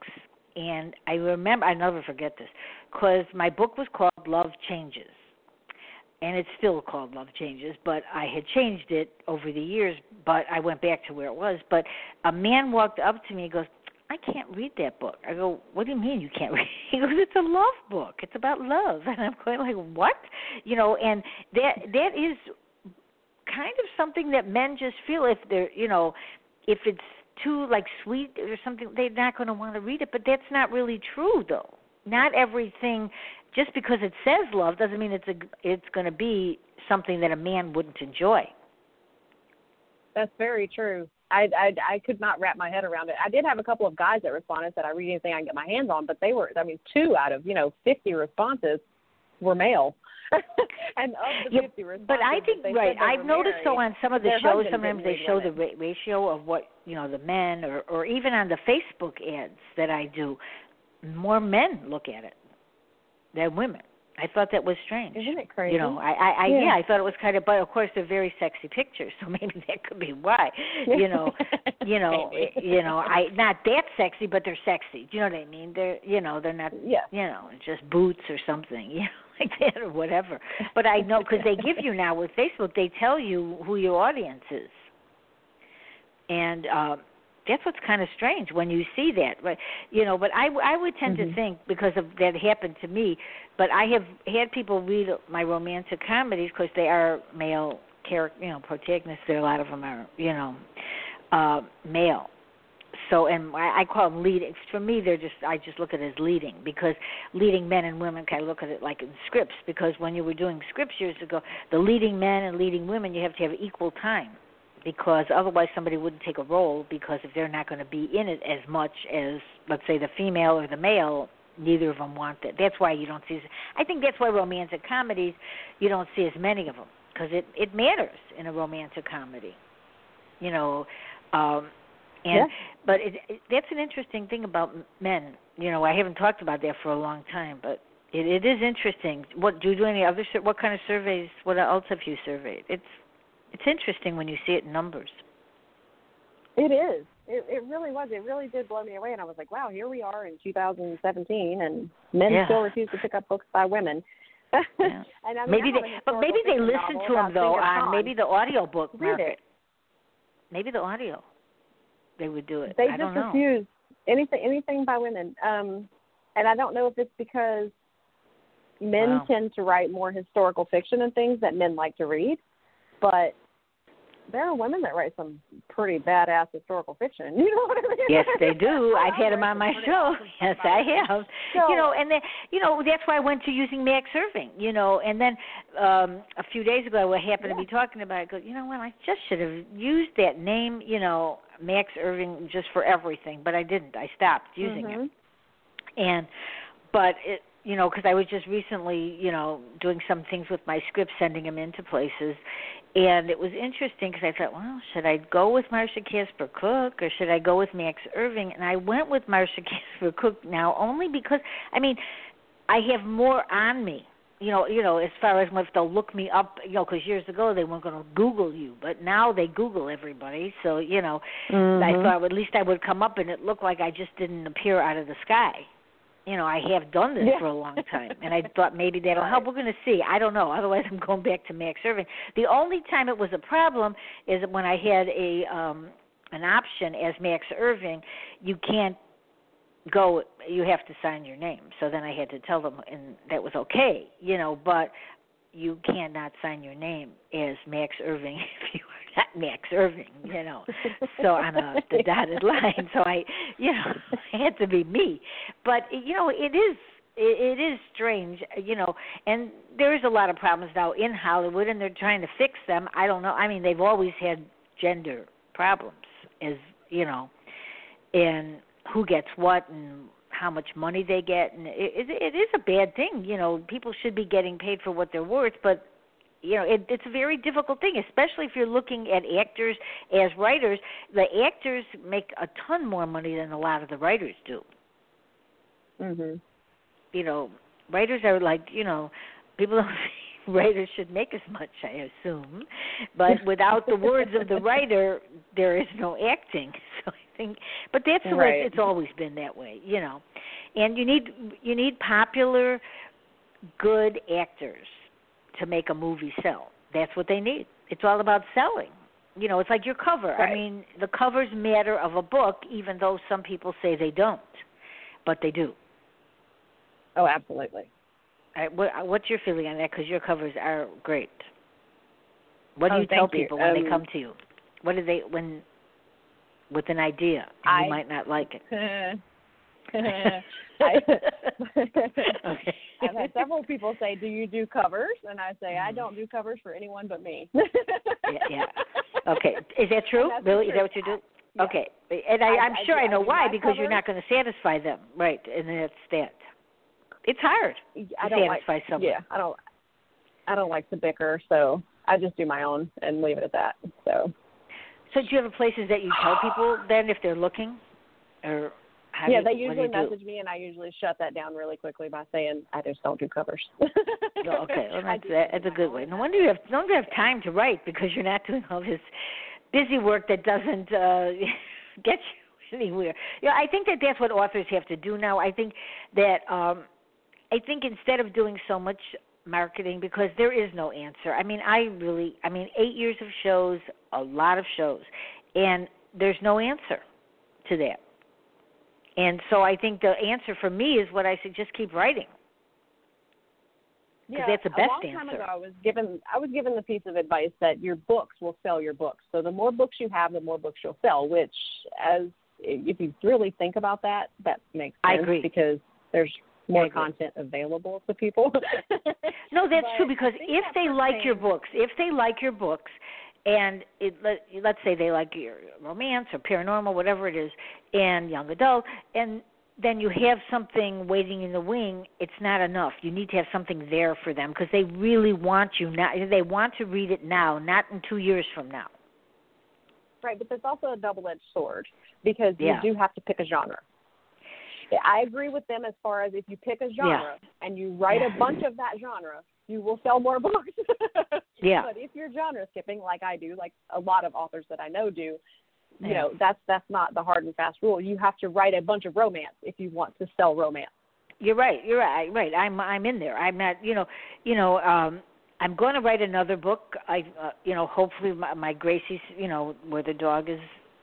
and I remember I never forget this because my book was called Love Changes, and it's still called Love Changes, but I had changed it over the years. But I went back to where it was. But a man walked up to me and goes, I can't read that book. I go, What do you mean you can't read? He goes, It's a love book. It's about love. And I'm going like, What? You know, and that that is kind of something that men just feel if they're you know if it's too like sweet or something they're not going to want to read it but that's not really true though not everything just because it says love doesn't mean it's a it's going to be something that a man wouldn't enjoy That's very true. I, I I could not wrap my head around it. I did have a couple of guys that responded that I read anything I can get my hands on, but they were I mean two out of you know fifty responses were male, and of the Yeah, fifty responses, but I think right. I've noticed so on some of the shows, sometimes they show the women. ra- ratio of what you know the men, or or even on the Facebook ads that I do, more men look at it than women. I thought that was strange. Isn't it crazy? You know, I, I, I Yeah. yeah, I thought it was kind of, but of course they're very sexy pictures, so maybe that could be why. You know, you know, you know, I not that sexy, but they're sexy. Do you know what I mean? They're, you know, they're not, Yeah. you know, just boots or something, you know, like that or whatever. But I know because they give you now with Facebook, they tell you who your audience is, and um, that's what's kind of strange when you see that. But you know, but I I would tend Mhm. to think because of that happened to me. But I have had people read my romantic comedies because they are male character, you know, protagonists. There, a lot of them are, you know. uh, male. So, and I, I call them leading. For me, they're just I just look at it as leading because leading men and women. Kind of look at it like in scripts because when you were doing scripts years ago, the leading men and leading women, you have to have equal time because otherwise somebody wouldn't take a role because if they're not going to be in it as much as let's say the female or the male neither of them want that. That's why you don't see i think that's why romantic comedies you don't see as many of them because it it matters in a romantic comedy you know um and yeah. but it, it that's an interesting thing about men you know i haven't talked about that for a long time but it, it is interesting. What do you do any other what kind of surveys what else have you surveyed? It's it's interesting when you see it in numbers. It is. It, it really was. It really did blow me away, and I was like, "Wow, here we are in 2017, and men yeah. still refuse to pick up books by women." Yeah. and I mean, maybe they, but maybe they listen to them though on maybe the audio book Read market. It. Maybe the audio, they would do it. They I just don't know. refuse anything anything by women. Um, and I don't know if it's because men Wow. tend to write more historical fiction and things that men like to read, but there are women that write some pretty badass historical fiction. You know what I mean? Yes, they do. I've had them on my show. Yes, I have. So- you know, and then you know that's why I went to using Max Irving. You know, and then um a few days ago I happened to be talking about. it. I go, you know what? I just should have used that name. You know, Max Irving just for everything, but I didn't. I stopped using it. Mhm. and but it you know because i was just recently you know doing some things with my script sending them into places and it was interesting because i thought well should i go with marsha casper cook or should i go with max irving and i went with marsha casper cook now only because i mean i have more on me you know you know as far as if they'll look me up you know because years ago they weren't going to google you but now they google everybody so you know I Mhm. thought at least I would come up and it looked like I just didn't appear out of the sky. You know, I have done this Yeah. for a long time, and I thought maybe that'll help. We're going to see. I don't know. Otherwise, I'm going back to Max Irving. The only time it was a problem is when I had a um an option as Max Irving. You can't go. You have to sign your name. So then I had to tell them, and that was okay. You know, but you cannot sign your name as Max Irving if you Not max Irving, you know. So on a the dotted line. So I you know, it had to be me. But you know, it is it, it is strange, you know, and there is a lot of problems now in Hollywood and they're trying to fix them. I don't know. I mean, they've always had gender problems as, you know, and who gets what and how much money they get and it, it it is a bad thing you know people should be getting paid for what they're worth but you know it, it's a very difficult thing especially if you're looking at actors as writers. The actors make a ton more money than a lot of the writers do. Mhm. you know writers are like you know people don't think writers should make as much i assume. But without the words of the writer there is no acting. So i think but that's the way it's always been that way you know. And you need you need popular good actors to make a movie sell that's what they need it's all about selling you know it's like your cover i mean the covers matter of a book even though some people say they don't but they do Oh, absolutely. I, what, what's your feeling on that? Because your covers are great. What do Oh, you tell thank you. people when they Um, come to you? What do they when with an idea and I- you might not like it? I, okay. I've had several people say, "Do you do covers?" And I say, "I Mhm. don't do covers for anyone but me." yeah, yeah. Okay. Is that true? Really? Is that what you do? Yeah. Okay. And I, I- I'm sure I I know why because you're not going to satisfy them, right? And that's that. It's hard I don't like. someone. Yeah, I don't. I don't like to bicker, so I just do my own and leave it at that. So So do you have places that you tell people then if they're looking, or how yeah, they you, do usually you do? message me, and I usually shut that down really quickly by saying I just don't do covers. Oh, okay, well that's that, that's a good way. No wonder you have no wonder you have time to write because you're not doing all this busy work that doesn't uh get you anywhere. You know, I think that that's what authors have to do now. I think that um I think instead of doing so much marketing because there is no answer. I mean, I really I mean, 8 years of shows, a lot of shows, and there's no answer to that. And so I think the answer for me is what I said just keep writing because yeah, that's the best a long answer. time ago, I was given I was given the piece of advice that your books will sell your books. So the more books you have, the more books you'll sell. Which, as if you really think about that, that makes I sense agree. because there's more content available to people. No, that's But true because if they like thing- your books, if they like your books, and it let, let's say they like your romance or paranormal, whatever it is, and young adult, and then you have something waiting in the wing. It's not enough. You need to have something there for them because they really want you now. They want to read it now, not in two years from now. Right, but there's also a double-edged sword because Yeah. you do have to pick a genre. I agree with them as far as if you pick a genre and you write a bunch of that genre, you will sell more books. Yeah. But if you're genre skipping, like I do, like a lot of authors that I know do, you Yeah. know, that's that's not the hard and fast rule. You have to write a bunch of romance if you want to sell romance. You're right. You're right. Right. I'm I'm in there. I'm at you know you know um I'm going to write another book. I uh, you know hopefully my, my Gracie's you know where the dog is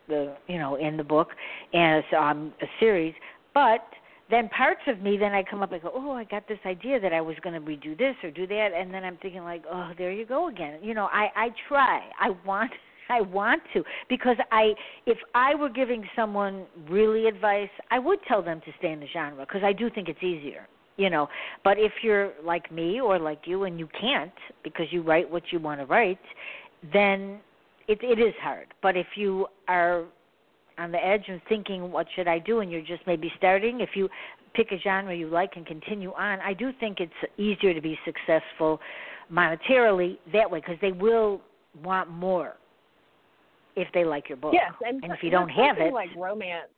the you know in the book and it's um a series. But then parts of me then I come up and go oh I got this idea that I was going to redo this or do that and then I'm thinking like oh there you go again. You know I I try. I want I want to because I if I were giving someone really advice, I would tell them to stay in the genre because I do think it's easier, you know. But if you're like me or like you and you can't because you write what you want to write, then it it is hard. But if you are on the edge and thinking what should I do and you're just maybe starting, if you pick a genre you like and continue on, I do think it's easier to be successful monetarily that way because they will want more if they like your book. Yes, and, and if you don't have it, like romance,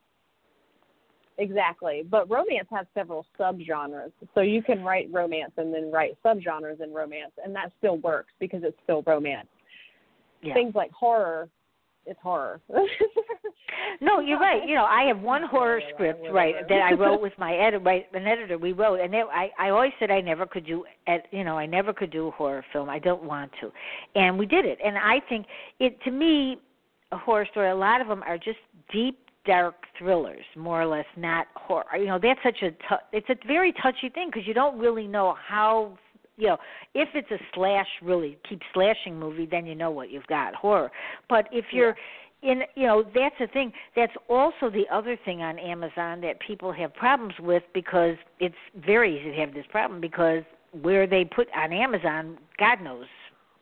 exactly. But romance has several subgenres, so you can write romance and then write subgenres in romance, and that still works because it's still romance. yeah. Things like horror, it's horror. No, you're right. You know, I have one horror script right that I wrote with my editor, right, an editor. We wrote, and it, I I always said I never could do, you know, I never could do a horror film. I don't want to, and we did it. And I think it to me, a horror story. A lot of them are just deep, dark thrillers, more or less, not horror. You know, that's such a t- it's a very touchy thing because you don't really know how. You know, if it's a slash, really keep slashing movie, then you know what you've got horror. But if you're in you know that's the thing that's also the other thing on amazon that people have problems with because it's very easy to have this problem because where they put on amazon god knows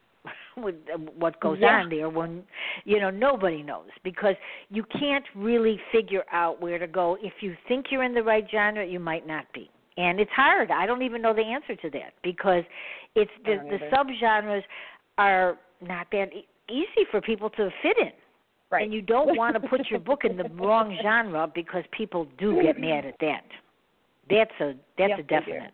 what what goes Yeah. on there when you know nobody knows because you can't really figure out where to go if you think you're in the right genre you might not be and it's hard i don't even know the answer to that because it's the the subgenres are not that e- easy for people to fit in right. and you don't want to put your book in the wrong genre because people do get mad at that. That's a that's Yes, a definite.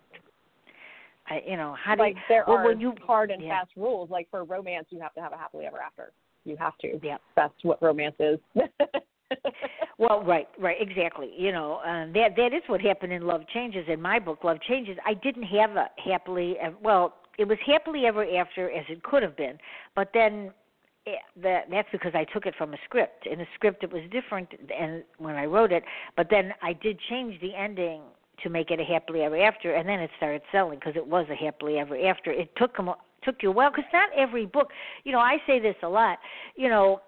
I, you know how do like you, there well, are when you hard and yeah. fast rules. Like for romance, you have to have a happily ever after. You have to. Yeah. That's what romance is. Well, right, right, exactly. You know, um, that that is what happened in Love Changes. In my book, Love Changes, I didn't have a happily. Well, it was happily ever after as it could have been, but then eh, that that's because I took it from a script. In a script, it was different, and when I wrote it, but then I did change the ending to make it a happily ever after, and then it started selling because it was a happily ever after. It took 'em- took you a while because not every book. You know, I say this a lot. You know,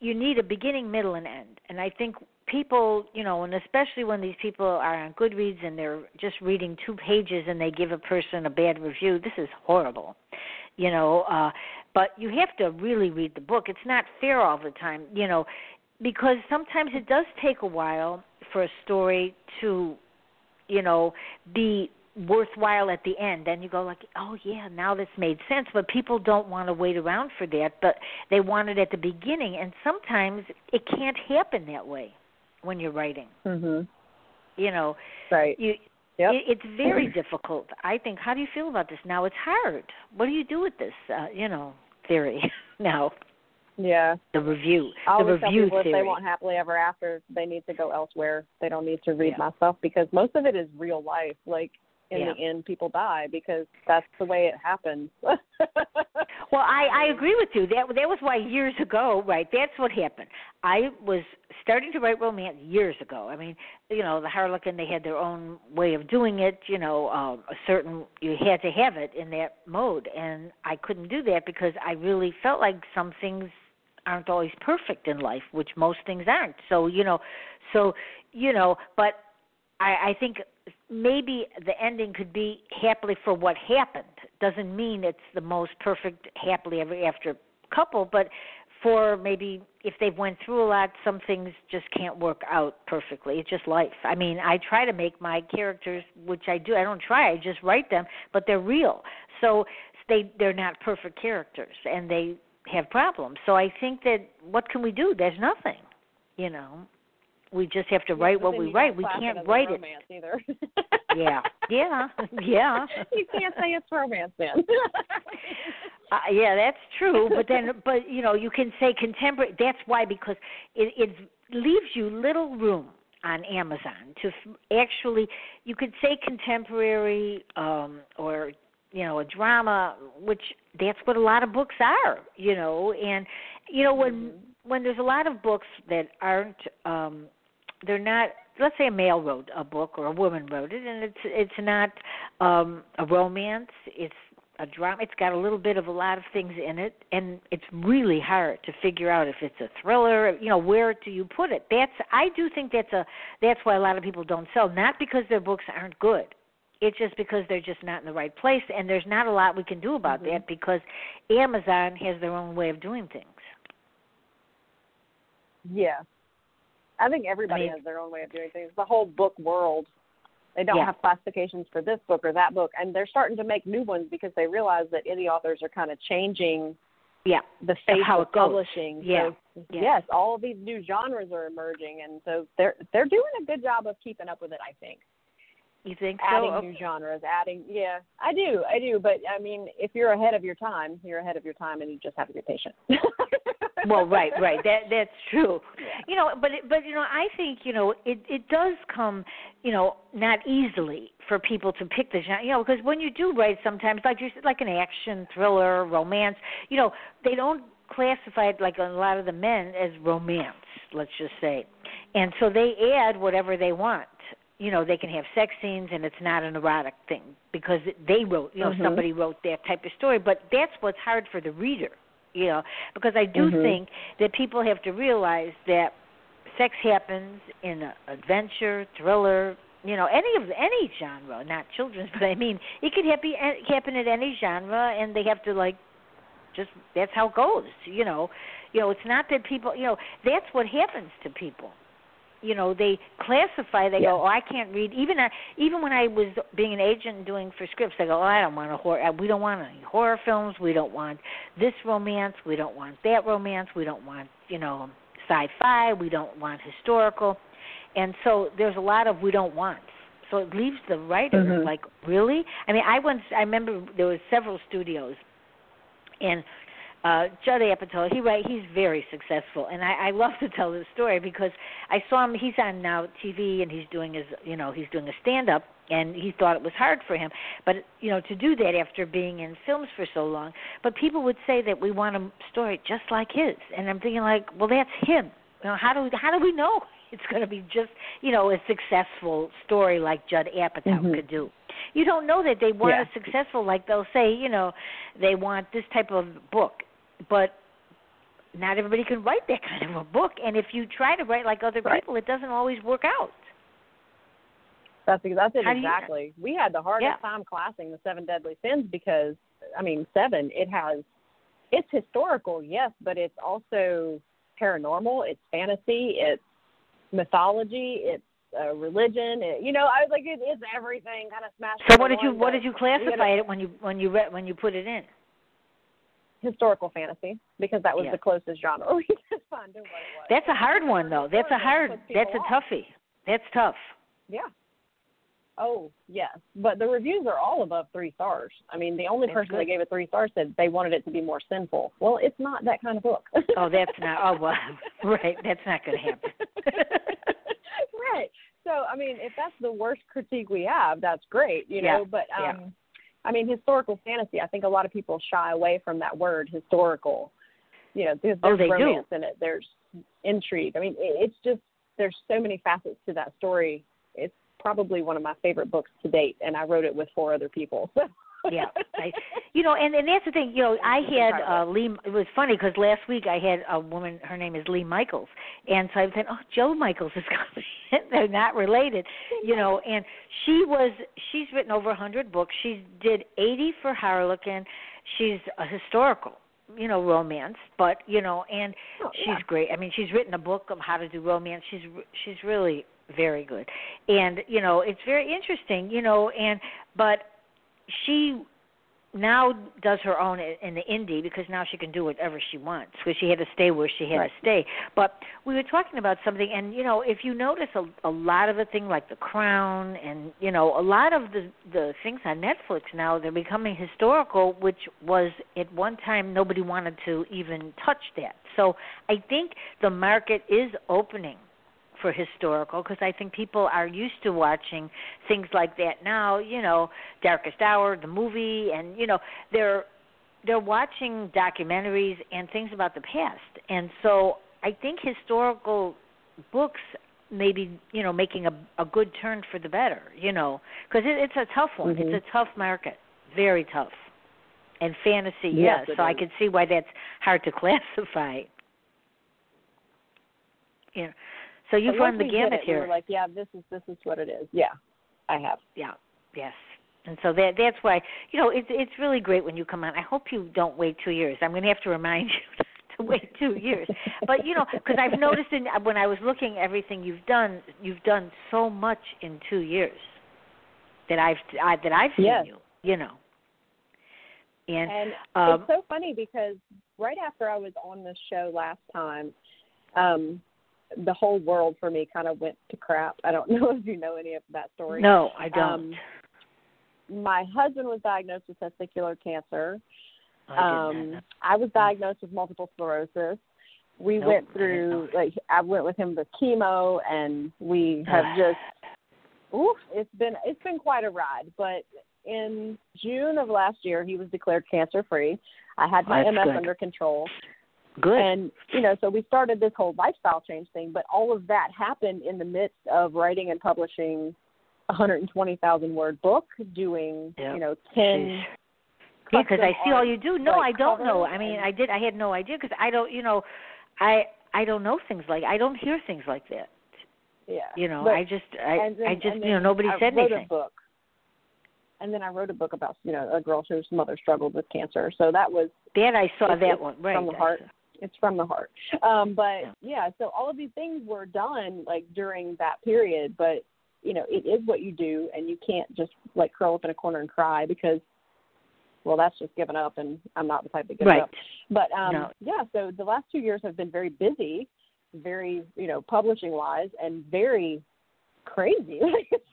you need a beginning, middle, and end. And I think people, you know, and especially when these people are on Goodreads and they're just reading two pages and they give a person a bad review, this is horrible. You know, uh but you have to really read the book. It's not fair all the time, you know, because sometimes it does take a while for a story to, you know, be worthwhile at the end then you go like oh yeah now this made sense but people don't want to wait around for that but they want it at the beginning and sometimes it can't happen that way when you're writing mhm. you know Right. you Yep. it, it's very difficult i think how do you feel about this now it's hard what do you do with this uh you know theory now Yeah. the review I the always tell review people if theory they want happily ever after, they need to go elsewhere. They don't need to read Yeah. my stuff because most of it is real life. Like in Yeah. the end people die because that's the way it happens. Well, I I agree with you. That that was why years ago, right? That's what happened. I was starting to write romance years ago. I mean, you know, the Harlequin they had their own way of doing it. You know, um, a certain you had to have it in that mode, and I couldn't do that because I really felt like some things aren't always perfect in life, which most things aren't. So you know, so you know, but I, I think maybe the ending could be happily for what happened. Doesn't mean it's the most perfect happily ever after couple, but for maybe if they've went through a lot, some things just can't work out perfectly. It's just life. I mean, I try to make my characters, which I do. I don't try. I just write them, but they're real. So they they're not perfect characters, and they have problems. So I think that what can we do? There's nothing. You know, we just have to Yeah, write what we write. We can't write it. either. Yeah, yeah, yeah. you can't say it's romance then. Uh, yeah, that's true. But then, but you know, you can say contemporary. That's why because it it leaves you little room on Amazon to f- actually. You could say contemporary um or you know a drama, which that's what a lot of books are. You know, and you know when Mhm. when there's a lot of books that aren't um they're not let's say a male wrote a book or a woman wrote it and it's it's not um a romance it's a drama it's got a little bit of a lot of things in it and it's really hard to figure out if it's a thriller you know where do you put it that's i do think that's a that's why a lot of people don't sell not because their books aren't good it's just because they're just not in the right place and there's not a lot we can do about Mhm. that because amazon has their own way of doing things yeah. I think everybody I mean- has their own way of doing things. The whole book world. They don't Yeah. have classifications for this book or that book, and they're starting to make new ones because they realize that indie authors are kind of changing yeah the face how of goes. publishing. Yeah. So, Yeah. Yes, all of these new genres are emerging, and so they're they're doing a good job of keeping up with it. I think you think adding so new genres, adding yeah, I do, I do. But I mean, if you're ahead of your time, you're ahead of your time, and you just have to be patient. well right right that that's true Yeah. you know but it, but you know i think you know it it does come you know not easily for people to pick the genre you know because when you do write sometimes like you said like an action thriller romance you know they don't classify it like a lot of the men as romance let's just say and so they add whatever they want you know they can have sex scenes and it's not an erotic thing because they wrote you know Mhm. somebody wrote that type of story but that's what's hard for the reader you know because i do Mhm. think that people have to realize that sex happens in a adventure thriller you know any of any genre not children's but i mean it could happen happen in any genre and they have to like just that's how it goes you know you know it's not that people you know that's what happens to people you know they classify they Yeah. go oh i can't read even uh, even when i was being an agent and doing for scripts they go oh i don't want a horror uh, we don't want any horror films we don't want this romance we don't want that romance we don't want you know sci-fi we don't want historical and so there's a lot of we don't want so it leaves the writer Mhm. like really i mean i once i remember there was several studios and uh Judd Apatow, he right he's very successful and I, I love to tell this story because I saw him he's on now TV and he's doing his you know, he's doing a stand up and he thought it was hard for him. But you know, to do that after being in films for so long. But people would say that we want a story just like his and I'm thinking like, well that's him. You know, how do we how do we know it's gonna be just, you know, a successful story like Judd Apatow Mhm. could do? You don't know that they want Yeah. a successful like they'll say, you know, they want this type of book, but not everybody can write that kind of a book. And if you try to write like other Right. people, it doesn't always work out. That's that's it do you- exactly. We had the hardest Yeah. time classing the seven deadly sins because I mean seven it has it's historical yes but it's also paranormal it's fantasy it's mythology it's uh, religion it, you know I was like it, it's everything kind of smashed. So what did you what did you classify it when you when you read when you put it in? Historical fantasy because that was Yeah. the closest genre we could find to what it was. That's a hard one though. That's a hard. That's a toughie. That's tough. Yeah. Oh, yes. But the reviews are all above three stars. I mean, the only That's person good. that gave it three stars said they wanted it to be more sinful. Well, it's not that kind of book. Oh, that's not. Oh, well, right. That's not going to happen. right. so I mean, if that's the worst critique we have, that's great, you know. Yeah, But um, yeah. I mean, historical fantasy. I think a lot of people shy away from that word historical. You know, there's, Oh, there's do. romance in it. There's intrigue. I mean, it, it's just there's so many facets to that story. It's probably one of my favorite books to date, and I wrote it with four other people. yeah, I, you know, and and that's the thing. You know, I had uh, Leigh. It was funny because last week I had a woman. Her name is Leigh Michaels, and so I said, "Oh, Jo Michaels is coming." They're not related, you know. And she was. She's written over a hundred books. She did eighty for Harlequin. She's a historical, you know, romance, but you know, and Oh, she's yeah. great. I mean, she's written a book of how to do romance. She's she's really very good, and you know, it's very interesting, you know, and but she now does her own in the indie because now she can do whatever she wants because she had to stay where she had Right. to stay. But we were talking about something, and you know, if you notice a, a lot of the thing like The Crown, and you know, a lot of the the things on Netflix now they're becoming historical, which was at one time nobody wanted to even touch that. So I think the market is opening for historical because I think people are used to watching things like that now. You know, Darkest Hour, the movie, and you know they're they're watching documentaries and things about the past, and so I think historical books maybe you know making a a good turn for the better. You know, because it, it's a tough one. Mhm. It's a tough market, very tough. And fantasy, Yes, it so I can see why that's hard to classify. You know, so you've run the we gamut it, we here. were like, yeah, this is this is what it is. Yeah, I have. Yeah. Yes. And so that that's why you know it's it's really great when you come on. I hope you don't wait two years. I'm going to have to remind you to wait two years. But you know, because I've noticed in when I was looking everything you've done, you've done so much in two years that I've I, that I've seen Yes. you. You know. And, And um, it's so funny because right after I was on the show last time, um, the whole world for me kind of went to crap. I don't know if you know any of that story. no, I don't. Um, My husband was diagnosed with testicular cancer. I Um. I was diagnosed with multiple sclerosis. We Nope, went I through like I went with him with chemo, and we have just oof, it's been it's been quite a ride. But in June of last year, he was declared cancer free. I had my That's MS good. under control, good. and you know, so we started this whole lifestyle change thing. But all of that happened in the midst of writing and publishing a 120,000 word book, doing Yep. you know 10 because I see all you do. No, like, I don't know. I mean, I did. I had no idea because I don't. You know, I I don't know things like I don't hear things like that. yeah. You know, But- I just I then, I just you know nobody I said wrote anything. A book, and then I wrote a book about you know a girl whose mother struggled with cancer. So that was That I saw that one right. from the heart. It's from the heart. Um, but Yeah. so all of these things were done like during that period. But you know, it is what you do, and you can't just like curl up in a corner and cry because, well, that's just giving up, and I'm not the type to give Right. up. But um, No. yeah, so the last two years have been very busy, very you know publishing wise, and very crazy.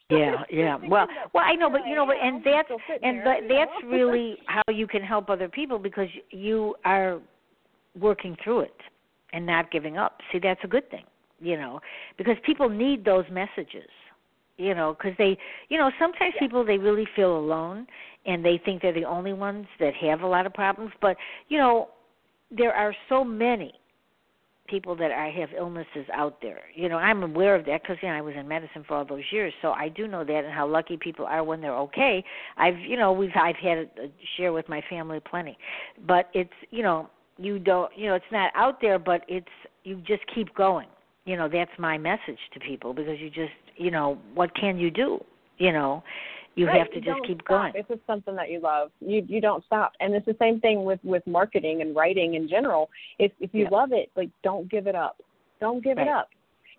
Yeah, yeah. Well, well, I know, but you know, but and that's and that, that's really how you can help other people because you are working through it and not giving up. See, that's a good thing, you know, because people need those messages, you know, because they, you know, sometimes people they really feel alone and they think they're the only ones that have a lot of problems, but you know, there are so many people that I have illnesses out there. You know, I'm aware of that because you know I was in medicine for all those years, so I do know that and how lucky people are when they're okay. I've you know we've I've had a, a share with my family plenty, but it's you know you don't you know it's not out there, but it's you just keep going. You know that's my message to people because you just you know what can you do? You know you Right, have to you just keep stop. going. If it's something that you love, you you don't stop. And it's the same thing with with marketing and writing in general. If if you Yeah. love it, like don't give it up. Don't give it up.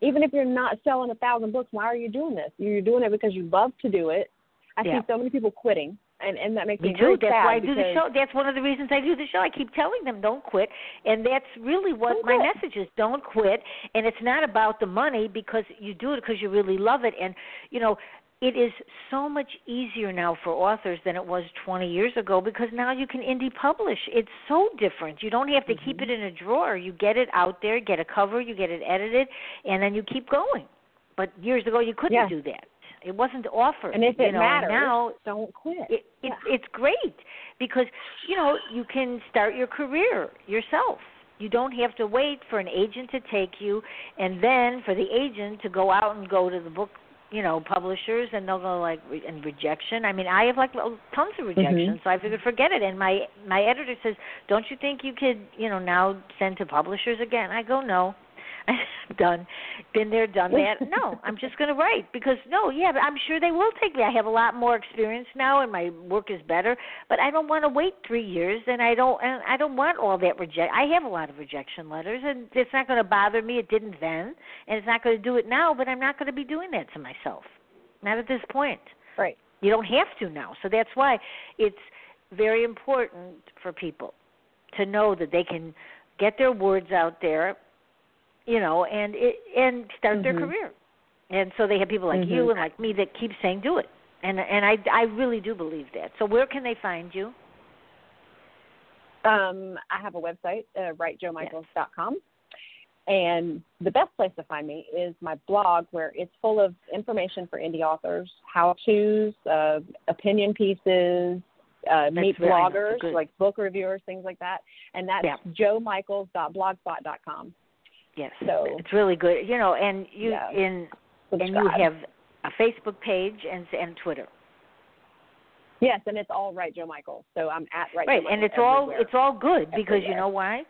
Even if you're not selling a thousand books, why are you doing this? You're doing it because you love to do it. I Yeah. see so many people quitting, and and that makes me, Me very too. That's why I do the show. That's one of the reasons I do the show. I keep telling them don't quit, and that's really what my quit. message is: don't quit. And it's not about the money because you do it because you really love it. And you know, it is so much easier now for authors than it was 20 years ago because now you can indie publish. It's so different. You don't have to keep Mm-hmm. it in a drawer. You get it out there, get a cover, you get it edited, and then you keep going. But years ago, you couldn't Yeah. do that. It wasn't offered. And if you it know, matters, now don't quit. it, it it's great because you know you can start your career yourself. You don't have to wait for an agent to take you, and then for the agent to go out and go to the book, you know, publishers, and they'll go like re- and rejection. I mean, I have like tons of mm-hmm. rejection, so I figured forget it. And my my editor says, "Don't you think you could, you know, now send to publishers again?" I go, "No." done been there done that no i'm just going to write because no yeah but i'm sure they will take me i have a lot more experience now and my work is better but i don't want to wait three years and i don't and i don't want all that reject i have a lot of rejection letters and it's not going to bother me it didn't then and it's not going to do it now but i'm not going to be doing that to myself not at this point Right. you don't have to now. So that's why it's very important for people to know that they can get their words out there, you know, and it, and start their Mhm. career. And so they have people like you Mhm. and like me that keep saying do it. And and I I really do believe that. So where can they find you? Um, I have a website, uh, writejomichaels.com. And the best place to find me is my blog, where it's full of information for indie authors, how to's, uh, opinion pieces, uh, meet bloggers, like book reviewers, things like that. And that's Yeah. jomichaels.blogspot.com. Yes. So- it's really good. You know, and you Yeah. in and you have a Facebook page and and Twitter. Yes, and it's all Write Jo Michael. So I'm at Right. Jo right and Michaels it's all it's all good because you know why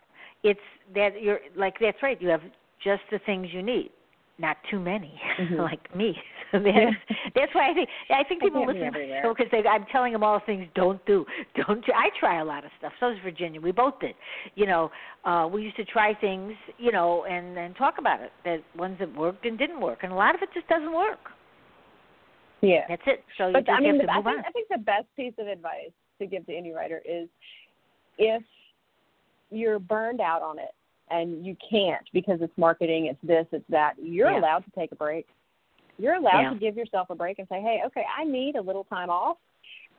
it's that you're like that's right you have just the things you need not too many Mhm. like me so that's why i think i think people can't listen to everywhere. the show because they i'm telling them all the things don't do don't do. i try a lot of stuff so does virginia we both did you know uh we used to try things you know and and talk about it that ones that worked and didn't work and a lot of it just doesn't work yeah. that's it so you But just I mean, have the, to I think on I think the best piece of advice to give to any writer is if you're burned out on it and you can't because it's marketing, it's this, it's that, you're Yeah. allowed to take a break. You're allowed Yeah. to give yourself a break and say, "Hey, okay, I need a little time off."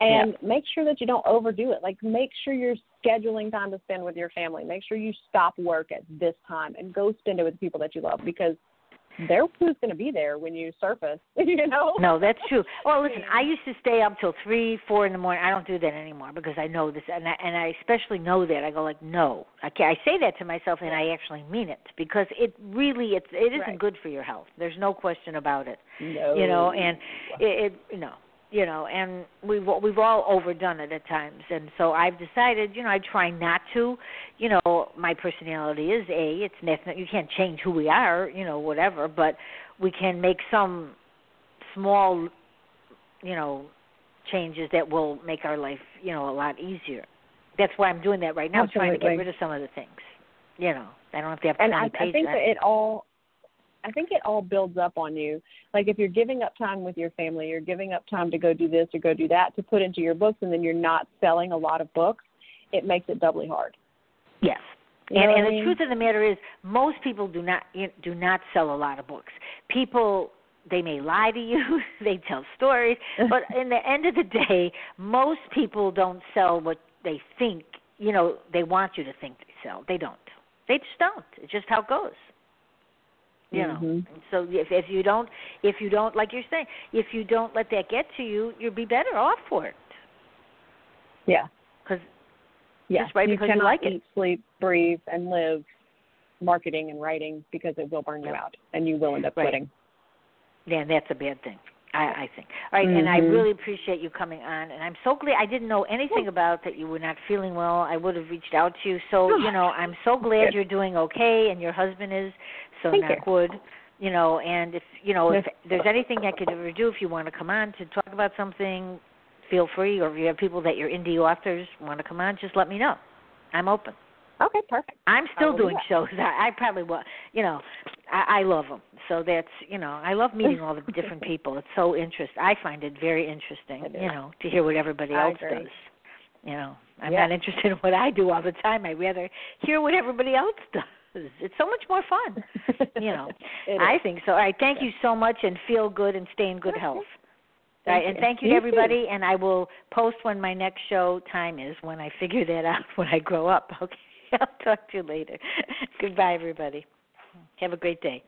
And make sure that you don't overdo it. Like make sure you're scheduling time to spend with your family. Make sure you stop work at this time and go spend it with the people that you love because they're who's going to be there when you surface, you know? No, that's true. Well, listen, I used to stay up till three, four in the morning. I don't do that anymore because I know this, and I, and I especially know that. I go like, no, I can't. I say that to myself, and I actually mean it because it really, it's it isn't Right. good for your health. There's no question about it. No. You know, and it, it you know, you know, and we've we've all overdone it at times, and so I've decided, you know, I try not to. You know, my personality is a. It's nothing. You can't change who we are, you know, whatever, but we can make some small, you know, changes that will make our life, you know, a lot easier. That's why I'm doing that right now, trying to get rid of some of the things. You know, I don't have to have and 20 I, I think that it all I think it all builds up on you. Like if you're giving up time with your family, you're giving up time to go do this or go do that to put into your books and then you're not selling a lot of books, it makes it doubly hard. Yes. You and and I the mean? truth of the matter is, most people do not do not sell a lot of books. People they may lie to you, they tell stories, but in the end of the day, most people don't sell what they think you know they want you to think they sell. They don't. They just don't. It's just how it goes. You know. Mhm. So if if you don't if you don't like you're saying if you don't let that get to you, you'll be better off for it. Yeah. Because Yeah. Just write you because you cannot like it. eat, sleep, breathe, and live marketing and writing because it will burn you out and you will end up Right. quitting. Yeah, that's a bad thing. I, I think. All right, and I Mhm. really appreciate you coming on. And I'm so glad I didn't know anything about that you were not feeling well. I would have reached out to you. So you know, I'm so glad Good. you're doing okay, and your husband is. So Thank you. wood. You know, and if you know if there's anything I could ever do, if you want to come on to talk about something, feel free. Or if you have people that you're indie authors want to come on, just let me know. I'm open. Okay, perfect. I'm still doing that. shows. I, I probably will. You know, I, I love them. So that's you know, I love meeting all the different people. It's so interesting. I find it very interesting. You know, to hear what everybody I else agree. does. You know, I'm Yeah. not interested in what I do all the time. I rather hear what everybody else does. It's so much more fun. You know, I think so. All right, thank you so much, and feel good and stay in good health. Thank right, and thank you, You everybody. And I will post when my next show time is when I figure that out when I grow up. Okay, I'll talk to you later. Goodbye, everybody. Have a great day.